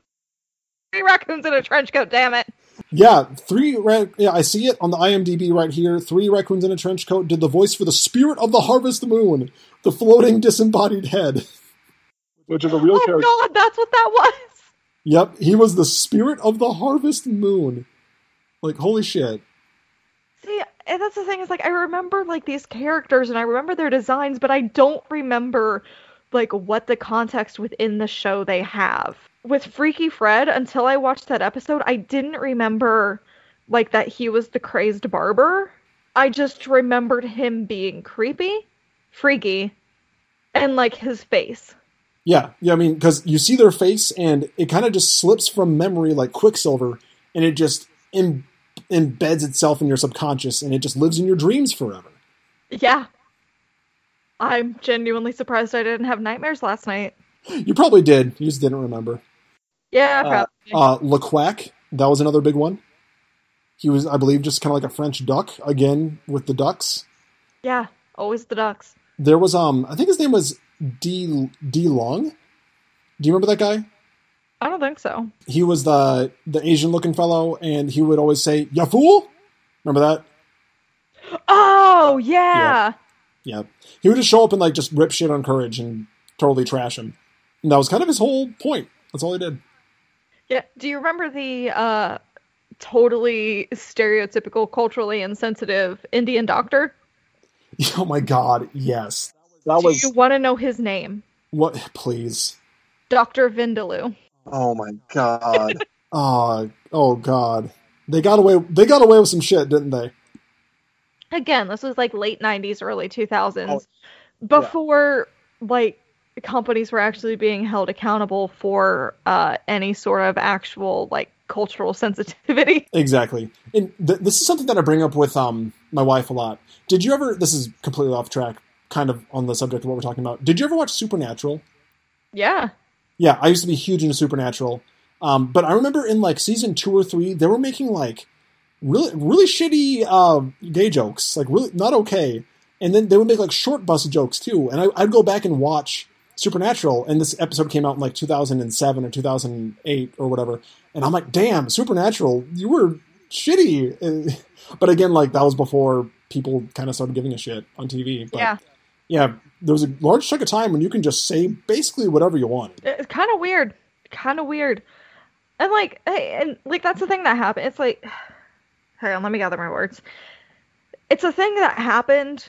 Three raccoons in a trench coat. Damn it. Yeah, three. Ra- yeah, I see it on the IMDb right here. Three raccoons in a trench coat did the voice for the spirit of the harvest moon, the floating disembodied head which is a real oh, character. God, that's what that was. Yep, he was the spirit of the harvest moon. Like holy shit. See, and that's the thing is like I remember like these characters and I remember their designs, but I don't remember like what the context within the show they have. With Freaky Fred, until I watched that episode, I didn't remember like that he was the crazed barber. I just remembered him being creepy, freaky, and like his face. Yeah, yeah. I mean, because you see their face, and it kind of just slips from memory like Quicksilver, and it just Im- embeds itself in your subconscious, and it just lives in your dreams forever. Yeah, I'm genuinely surprised I didn't have nightmares last night. You probably did. You just didn't remember. Yeah, uh, probably. Uh, uh, that was another big one. He was, I believe, just kind of like a French duck again with the ducks. Yeah, always the ducks. There was, um, I think his name was D Di Lung. Do you remember that guy? I don't think so. He was the the Asian looking fellow, and he would always say "Ya fool." Remember that? Oh yeah. Yeah. He would just show up and like just rip shit on Courage and totally trash him. And that was kind of his whole point. That's all he did. Yeah. Do you remember the uh totally stereotypical, culturally insensitive Indian doctor? Oh my god, yes. That was. Do was. you want to know his name? What? Please. Doctor Vindaloo. Oh my god. oh, oh god. They got away. They got away with some shit, didn't they? Again, this was like late '90s, early 2000s, oh, before yeah. like companies were actually being held accountable for uh, any sort of actual like cultural sensitivity. Exactly. And th- this is something that I bring up with um my wife a lot. Did you ever? This is completely off track, kind of on the subject of what we're talking about. Did you ever watch Supernatural? Yeah. Yeah, I used to be huge into Supernatural. Um, but I remember in like season two or three, they were making like really really shitty uh, gay jokes, like really not okay. And then they would make like short bus jokes too. And I, I'd go back and watch Supernatural, and this episode came out in like 2007 or 2008 or whatever. And I'm like, damn, Supernatural, you were shitty. But again, like that was before people kind of started giving a shit on TV. But yeah, yeah, there was a large chunk of time when you can just say basically whatever you wanted. it's kind of weird, kind of weird, and like, and like that's the thing that happened. It's like, hang on, let me gather my words. It's a thing that happened,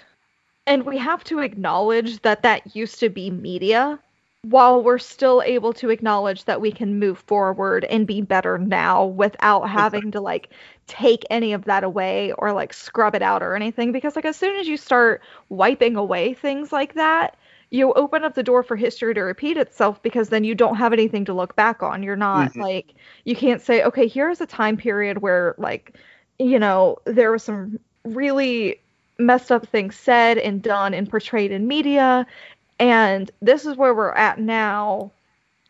and we have to acknowledge that that used to be media while we're still able to acknowledge that we can move forward and be better now without having to like take any of that away or like scrub it out or anything because like as soon as you start wiping away things like that you open up the door for history to repeat itself because then you don't have anything to look back on you're not Mhm. like you can't say okay here's a time period where like you know there was some really messed up things said and done and portrayed in media and this is where we're at now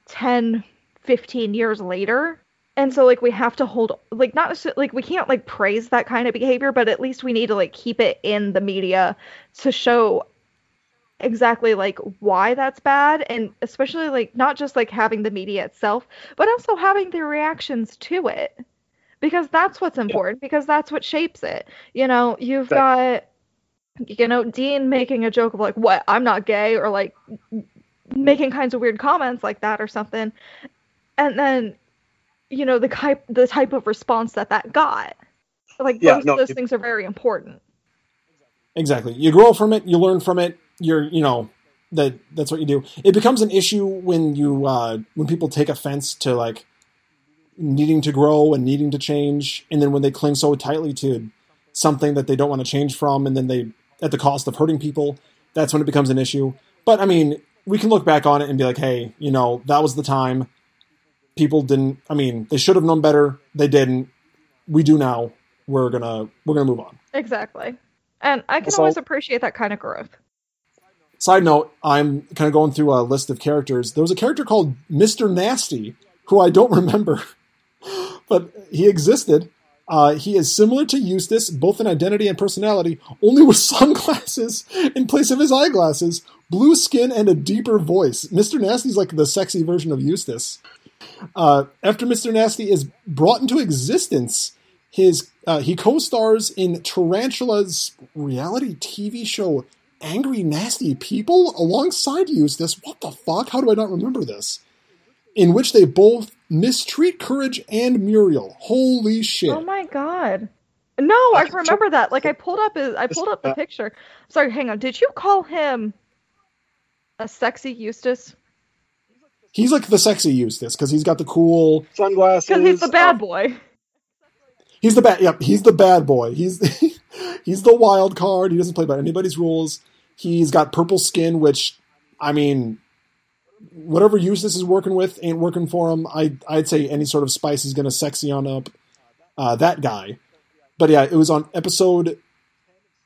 10 15 years later. And so like we have to hold like not like we can't like praise that kind of behavior but at least we need to like keep it in the media to show exactly like why that's bad. And especially like not just like having the media itself but also having the reactions to it. Because that's what's important because that's what shapes it. You know you've got you know dean making a joke of like what i'm not gay or like making kinds of weird comments like that or something and then you know the type the type of response that that got like Yeah, both no, of those it- things are very important Exactly. You grow from it. You learn from it. You're, you know, that that's what you do. It becomes an issue when you uh, when people take offense to like needing to grow and needing to change, and then when they cling so tightly to something that they don't want to change from, and then they at the cost of hurting people. That's when it becomes an issue. But I mean, we can look back on it and be like, hey, you know, that was the time. People didn't. I mean, they should have known better. They didn't. We do now. We're gonna we're gonna move on. exactly and i can So- always appreciate that kind of growth Side note, I'm kind of going through a list of characters. There was a character called Mr. Nasty, who I don't remember, but he existed. Uh, he is similar to Eustace, both in identity and personality, only with sunglasses in place of his eyeglasses, blue skin, and a deeper voice. Mr. Nasty's like the sexy version of Eustace. Uh, after Mr. Nasty is brought into existence, his uh, he co-stars in Tarantula's reality TV show Angry Nasty People alongside Eustace. What the fuck? How do I not remember this? In which they both mistreat Courage and Muriel. Holy shit! oh my god no i I- remember that like i pulled up his i pulled up the uh, picture sorry hang on did you call him a sexy eustace He's like the sexy Eustace because he's got the cool. Sunglasses. because he's the bad oh. boy He's the bad. Yep, he's the bad boy. He's he's the wild card. He doesn't play by anybody's rules. He's got purple skin, which I mean, whatever Eustace is working with ain't working for him. I I'd say any sort of spice is gonna sexy on up uh, that guy. But yeah, it was on episode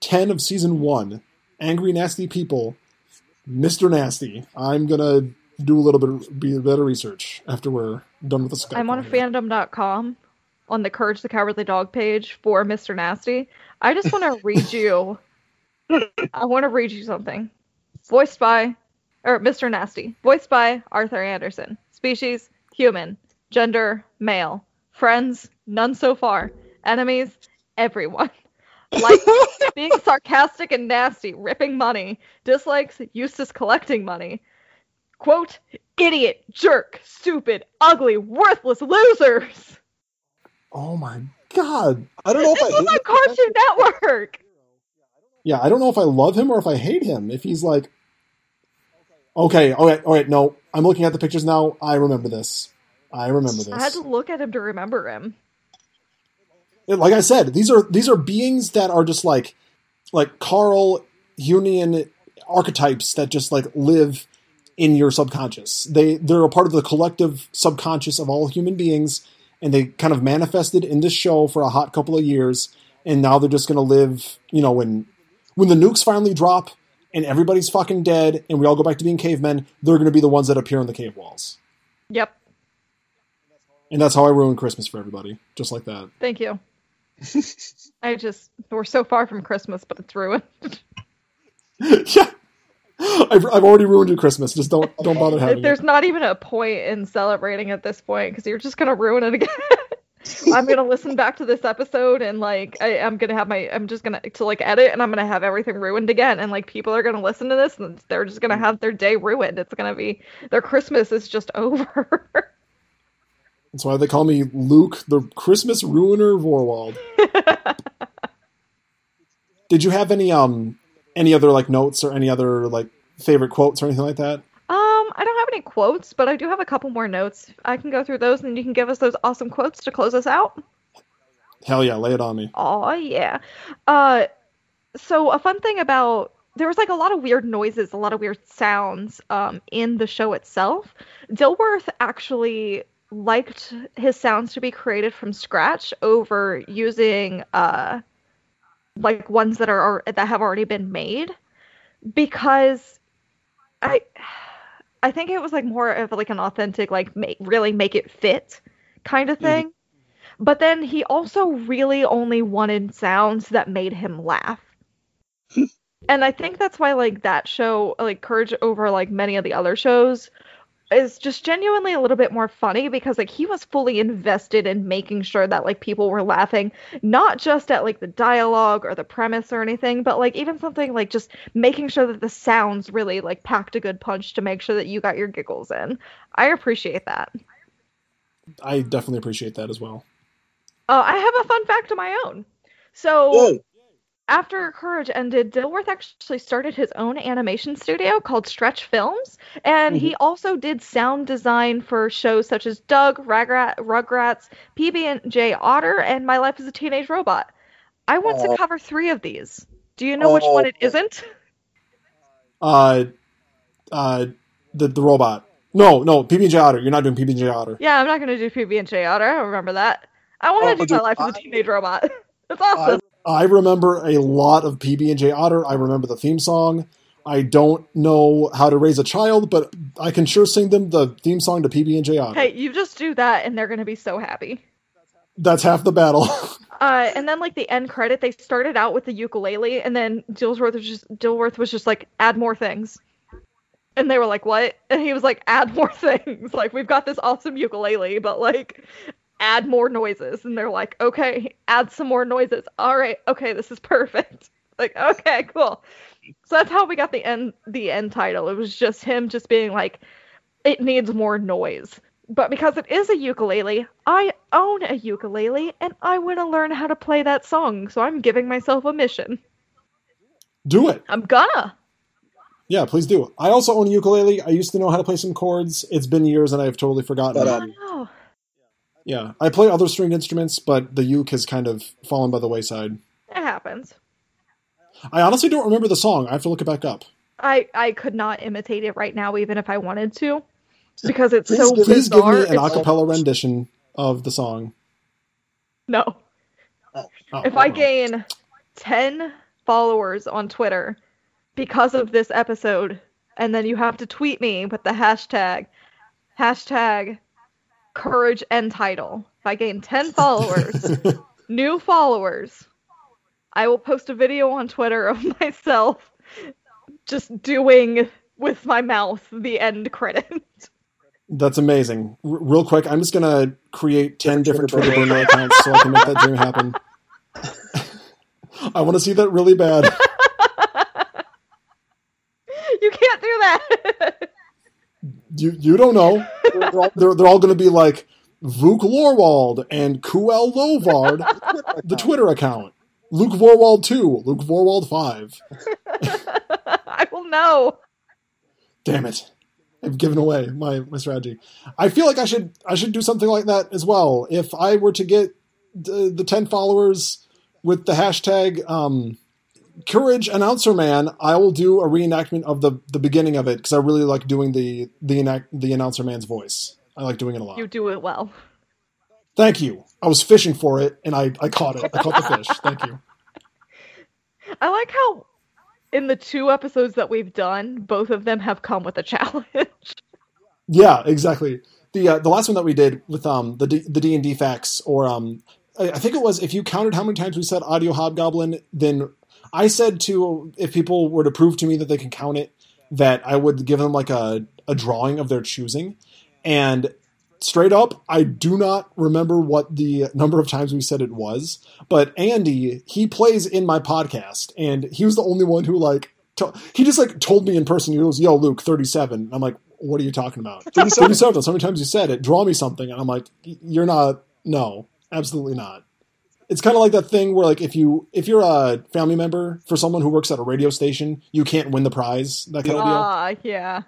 ten of season one. Angry nasty people, Mister Nasty. I'm gonna do a little bit be of research after we're done with the i'm on fandom.com on the courage the cowardly dog page for mr nasty i just want to read you i want to read you something voiced by or mr nasty voiced by arthur anderson. Species human. Gender male. Friends none so far. Enemies everyone. Like being sarcastic and nasty ripping money. Dislikes eustace collecting money. Quote idiot jerk stupid ugly worthless losers. Oh my god. I don't know if this I was on cartoon network. Yeah, I don't know if I love him or if I hate him. If he's like, okay, all right, all right, no, I'm looking at the pictures now. I remember this. I remember this. i had to look at him to remember him Like I said, these are these are beings that are just like like Carl Jungian archetypes that just like live in your subconscious. They they're a part of the collective subconscious of all human beings, and they kind of manifested in this show for a hot couple of years, and now they're just gonna live. You know, when when the nukes finally drop and everybody's fucking dead, and we all go back to being cavemen, they're gonna be the ones that appear on the cave walls, yep and that's how I ruined Christmas for everybody, just like that. thank you i just we're so far from christmas but it's ruined yeah. I've, I've already ruined your Christmas. Just don't don't bother having there's it. not even a point in celebrating at this point because you're just gonna ruin it again I'm gonna listen back to this episode and like I, I'm gonna have my I'm just gonna to like edit and I'm gonna have everything ruined again and like people are gonna listen to this and they're just gonna have their day ruined. It's gonna be their Christmas is just over. That's why they call me Luke, the Christmas ruiner Vorwald. Did you have any um any other like notes or any other like favorite quotes or anything like that? I don't have any quotes, but I do have a couple more notes. I can go through those and you can give us those awesome quotes to close us out. Hell yeah, lay it on me. Oh yeah. Uh so a fun thing about there was like a lot of weird noises, a lot of weird sounds um in the show itself. Dilworth actually liked his sounds to be created from scratch over using uh like ones that are that have already been made because I I think it was like more of like an authentic like make, really make it fit kind of thing. Mm-hmm. But then he also really only wanted sounds that made him laugh. and I think that's why like that show like Courage over like many of the other shows is just genuinely a little bit more funny because like he was fully invested in making sure that like people were laughing not just at like the dialogue or the premise or anything but like even something like just making sure that the sounds really like packed a good punch to make sure that you got your giggles in. I appreciate that. I definitely appreciate that as well. Uh, i have a fun fact of my own. So after Courage ended, Dilworth actually started his own animation studio called Stretch Films, and mm-hmm. he also did sound design for shows such as Doug, Ragrat, Rugrats, PB and J Otter, and My Life as a Teenage Robot. I want uh, to cover three of these. Do you know uh, which one it isn't? Uh, uh, the the robot. No, no, PB and J Otter. You're not doing PB and J Otter. Yeah, I'm not going to do PB and J Otter. I remember that. I want to oh, do My Life as a Teenage Robot. That's awesome. I remember a lot of PB and J Otter. I remember the theme song. I don't know how to raise a child, but I can sure sing them the theme song to PB and J Otter. Hey, you just do that, and they're gonna be so happy. That's half the battle. uh, and then like the end credit, they started out with the ukulele, and then Dilworth was just Dilworth was just like, add more things. And they were like, "What?" And he was like, "Add more things. Like we've got this awesome ukulele, but like add more noises. And they're like okay add some more noises. All right okay this is perfect. Like okay cool. So that's how we got the end the end title. It was just him just being like it needs more noise. But because it is a ukulele i own a ukulele and i want to learn how to play that song. So i'm giving myself a mission. Do it. I'm gonna. Yeah, please do. I also own a ukulele. I used to know how to play some chords. It's been years and I've totally forgotten. But, um, yeah, I play other stringed instruments, but the uke has kind of fallen by the wayside. It happens. I honestly don't remember the song. I have to look it back up. I I could not imitate it right now, even if I wanted to, because it's please so give, Please give me an acapella rendition of the song. No. Oh, oh if I gain ten followers on Twitter because of this episode, and then you have to tweet me with the hashtag hashtag courage and title. If I gain 10 followers, new followers, I will post a video on Twitter of myself just doing with my mouth the end credit. That's amazing. R- real quick, I'm just gonna create ten different Twitter burner accounts so I can make that dream happen. I want to see that really bad. you can't do that you you don't know. they're they're all going to be like Vuk Lorwald and Kuel Lovard, the Twitter account. Luke Vorwald two, Luke Vorwald five. I will know. Damn it! I've given away my, my strategy. I feel like I should I should do something like that as well. If I were to get the, the ten followers with the hashtag um, Courage Announcer Man, I will do a reenactment of the the beginning of it because I really like doing the the enact, the announcer man's voice. I like doing it a lot. You do it well. Thank you. I was fishing for it and I I caught it. I caught the fish. Thank you. I like how in the two episodes that we've done, both of them have come with a challenge. yeah, exactly. The uh, the last one that we did with um the D, the D and D facts or um I think it was if you counted how many times we said audio hobgoblin, then I said to if people were to prove to me that they can count it, that I would give them like a, a drawing of their choosing. And straight up, I do not remember what the number of times we said it was, but Andy, he plays in my podcast, and he was the only one who like to- he just like told me in person. He goes, "Yo, Luke, 37." I'm like, "What are you talking about?" 37. 37. That's how many times you said it. Draw me something, and I'm like, "You're not. No, absolutely not." It's kind of like that thing where like if you if you're a family member for someone who works at a radio station, you can't win the prize. That kind of deal. Ah, yeah.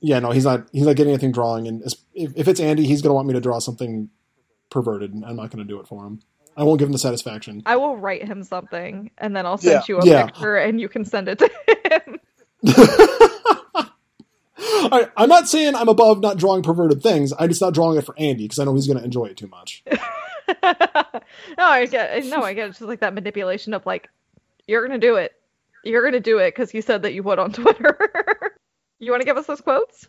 Yeah, no, he's not. He's not getting anything drawing, and if, if it's Andy, he's gonna want me to draw something perverted, and I'm not gonna do it for him. I won't give him the satisfaction. I will write him something and then I'll send Yeah. you a Yeah. picture and you can send it to him. I, I'm not saying I'm above not drawing perverted things. I'm just not drawing it for Andy because I know he's gonna enjoy it too much. no, I get no, I get it's just like that manipulation of like you're gonna do it. You're gonna do it because you said that you would on Twitter. you want to give us those quotes?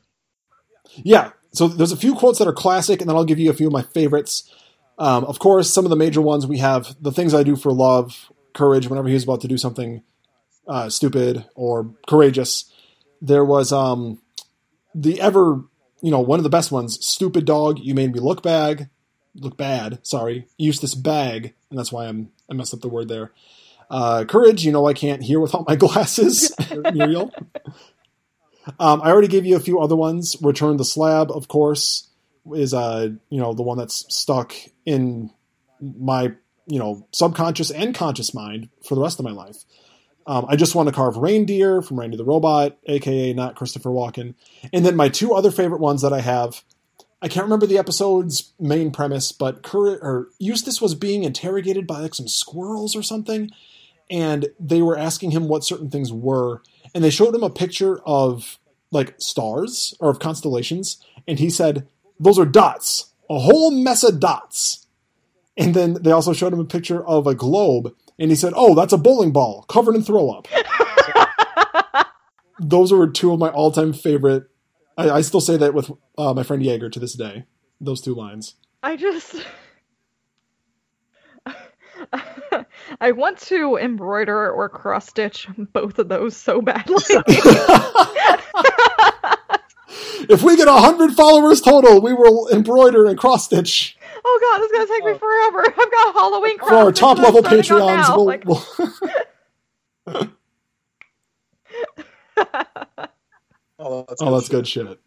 Yeah. So there's a few quotes that are classic, and then I'll give you a few of my favorites. Um, of course, some of the major ones we have the things I do for love, courage. Whenever he was about to do something uh, stupid or courageous, there was um, the ever you know one of the best ones. Stupid dog, you made me look bad. Look bad. Sorry, Eustace Bagge, and that's why I'm I messed up the word there. Uh, courage, you know I can't hear without my glasses. Muriel. Um, I already gave you a few other ones. Return the slab, of course, is uh you know the one that's stuck in my you know subconscious and conscious mind for the rest of my life. Um, I just want to carve reindeer from Randy the Robot, aka not Christopher Walken, and then my two other favorite ones that I have. I can't remember the episode's main premise, but Cur- or Eustace was being interrogated by like some squirrels or something, and they were asking him what certain things were, and they showed him a picture of like stars or of constellations, and he said, "Those are dots, a whole mess of dots." And then they also showed him a picture of a globe, and he said, "Oh, that's a bowling ball covered in throw up." Those were two of my all-time favorite. I, I still say that with uh, my friend Jaeger to this day. Those two lines. I just I want to embroider or cross stitch both of those so badly. if we get hundred followers total, we will embroider and cross stitch oh god, this is gonna take me forever. I've got Halloween for our top level I'm starting on Patreons. We'll, Like- we'll- Oh, that's, oh, that's good shit.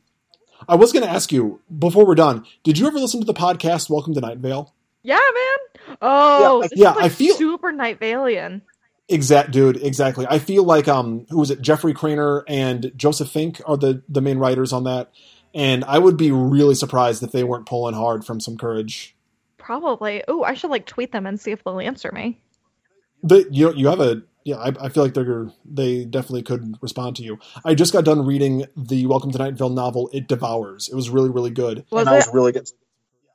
I was going to ask you before we're done. Did you ever listen to the podcast Welcome to Night Vale? yeah, man. Oh, Yeah, this yeah, is, like, I feel- super Night Valian. Exact, dude. Exactly. I feel like um, who was it? Jeffrey Cranor and Joseph Fink are the the main writers on that, and I would be really surprised if they weren't pulling hard from some courage. Probably. Oh, I should like tweet them and see if they'll answer me. But you you have a yeah. I, I feel like they're they definitely could respond to you. I just got done reading the Welcome to Night Vale novel. It devours. It was really really good. Was and I was really good.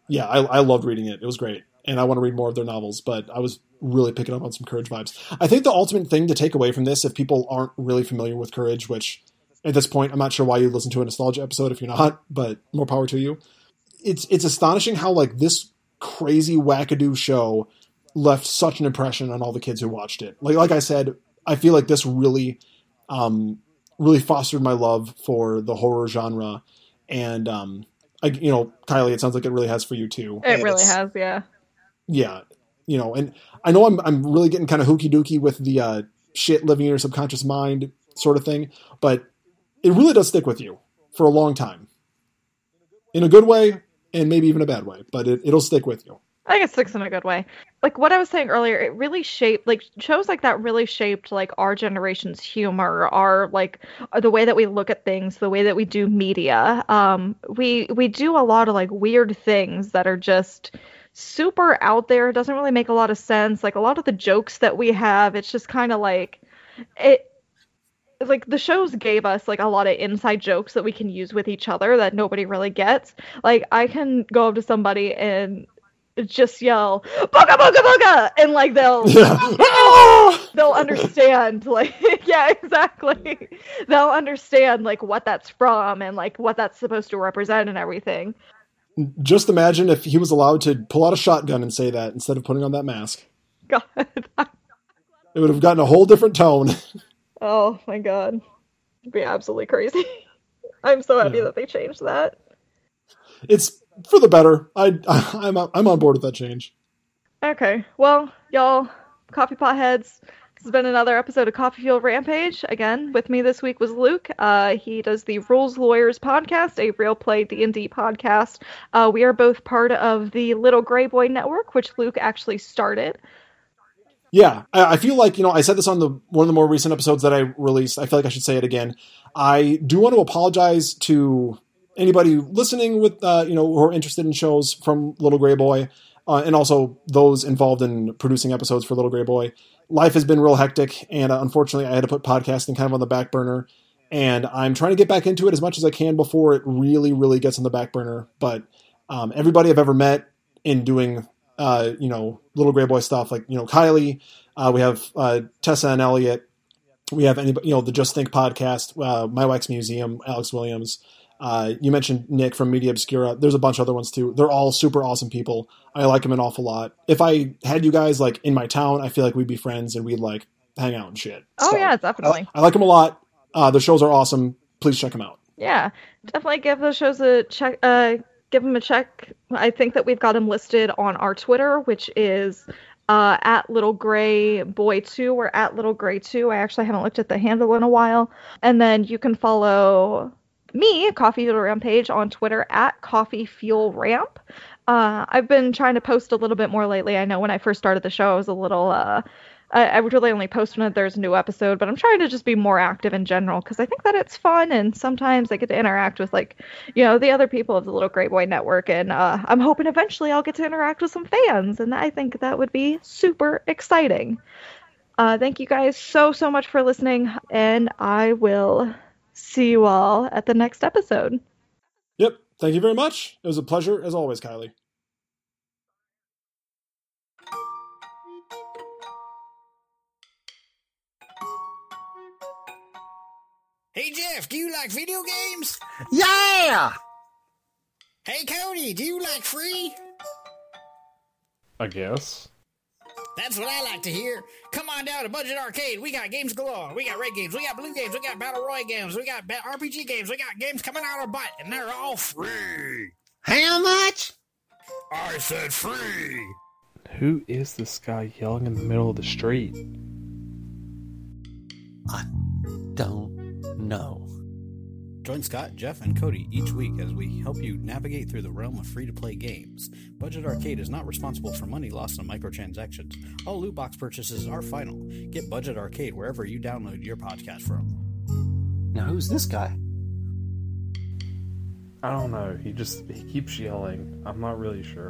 Yeah, I, I loved reading it. It was great, and I want to read more of their novels. But I was really picking up on some courage vibes. I think the ultimate thing to take away from this, if people aren't really familiar with courage, which at this point I'm not sure why you listen to a nostalgia episode if you're not, but more power to you. It's it's astonishing how like this crazy wackadoo show left such an impression on all the kids who watched it. Like like I said, I feel like this really um really fostered my love for the horror genre and um I, you know, Kylie, it sounds like it really has for you too It really has, yeah. yeah you know and i know i'm, I'm really getting kind of hooky dooky with the uh, shit living in your subconscious mind sort of thing but it really does stick with you for a long time in a good way and maybe even a bad way but it, it'll stick with you I think it sticks in a good way. Like what I was saying earlier, it really shaped like shows like that really shaped like our generation's humor, our like uh, the way that we look at things, the way that we do media. Um, we we do a lot of like weird things that are just super out there. It doesn't really make a lot of sense. Like a lot of the jokes that we have, it's just kind of like it like the shows gave us like a lot of inside jokes that we can use with each other that nobody really gets. Like I can go up to somebody and just yell "booga booga booga" and like they'll they'll understand like yeah exactly they'll understand like what that's from and like what that's supposed to represent and everything. just imagine if he was allowed to pull out a shotgun and say that instead of putting on that mask God, it would have gotten a whole different tone oh my God, It'd be absolutely crazy. I'm so happy Yeah. that they changed that. it's for the better. I, I am I'm on board with that change. Okay, well, y'all, coffee pot heads. This has been another episode of Coffee Fueled Rampage. Again, with me this week was Luke. Uh, he does the Rules Lawyers podcast, a real play D&D podcast. Uh, we are both part of the Little Gray Boy Network, which Luke actually started. Yeah, I, I feel like you know I said this on the one of the more recent episodes that I released. I feel like I should say it again. I do want to apologize to anybody listening with uh, you know who are interested in shows from Little Gray Boy, uh, and also those involved in producing episodes for Little Gray Boy. Life has been real hectic, and uh, unfortunately, I had to put podcasting kind of on the back burner. And I'm trying to get back into it as much as I can before it really, really gets on the back burner. But um, everybody I've ever met in doing, uh, you know, Little Gray Boy stuff, like you know Kylie, uh, we have uh, Tessa and Elliot, we have anybody, you know, the Just Think podcast, My Wax Museum, Alex Williams. Uh, you mentioned Nick from Media Obscura. There's a bunch of other ones too. They're all super awesome people. I like them an awful lot. If I had you guys like in my town, I feel like we'd be friends and we'd like hang out and shit. Oh So, yeah, definitely. I, I like them a lot. Uh, the shows are awesome. Please check them out. Yeah, definitely give those shows a check. Uh, give them a check. I think that we've got them listed on our Twitter, which is uh, at Little Gray Boy Two or at Little Gray Two. I actually haven't looked at the handle in a while. And then you can follow me, Coffee Fueled Rampage, on Twitter at Coffee Fuel Ramp. Uh, I've been trying to post a little bit more lately. I know when I first started the show, I was a little. Uh, I, would really only post when there's a new episode, but I'm trying to just be more active in general because I think that it's fun and sometimes I get to interact with like, you know, the other people of the Little Gray Boy Network, and uh, I'm hoping eventually I'll get to interact with some fans, and I think that would be super exciting. Uh, thank you guys so so much for listening, and I will see you all at the next episode. Yep. Thank you very much. It was a pleasure as always, Kylie. Hey Jeff, do you like video games? Yeah! Hey Cody, do you like free? I guess. That's what I like to hear. Come on down to Budget Arcade. We got games galore. We got red games. We got blue games. We got battle roy games. We got ba- RPG games. We got games coming out our butt, and they're all free. How much? I said free. Who is this guy yelling in the middle of the street? I don't know. Join Scott, Jeff, and Cody each week as we help you navigate through the realm of free to play games. Budget Arcade is not responsible for money lost on microtransactions. All loot box purchases are final. Get Budget Arcade wherever you download your podcast from. Now, who's this guy? I don't know. He just he keeps yelling. I'm not really sure.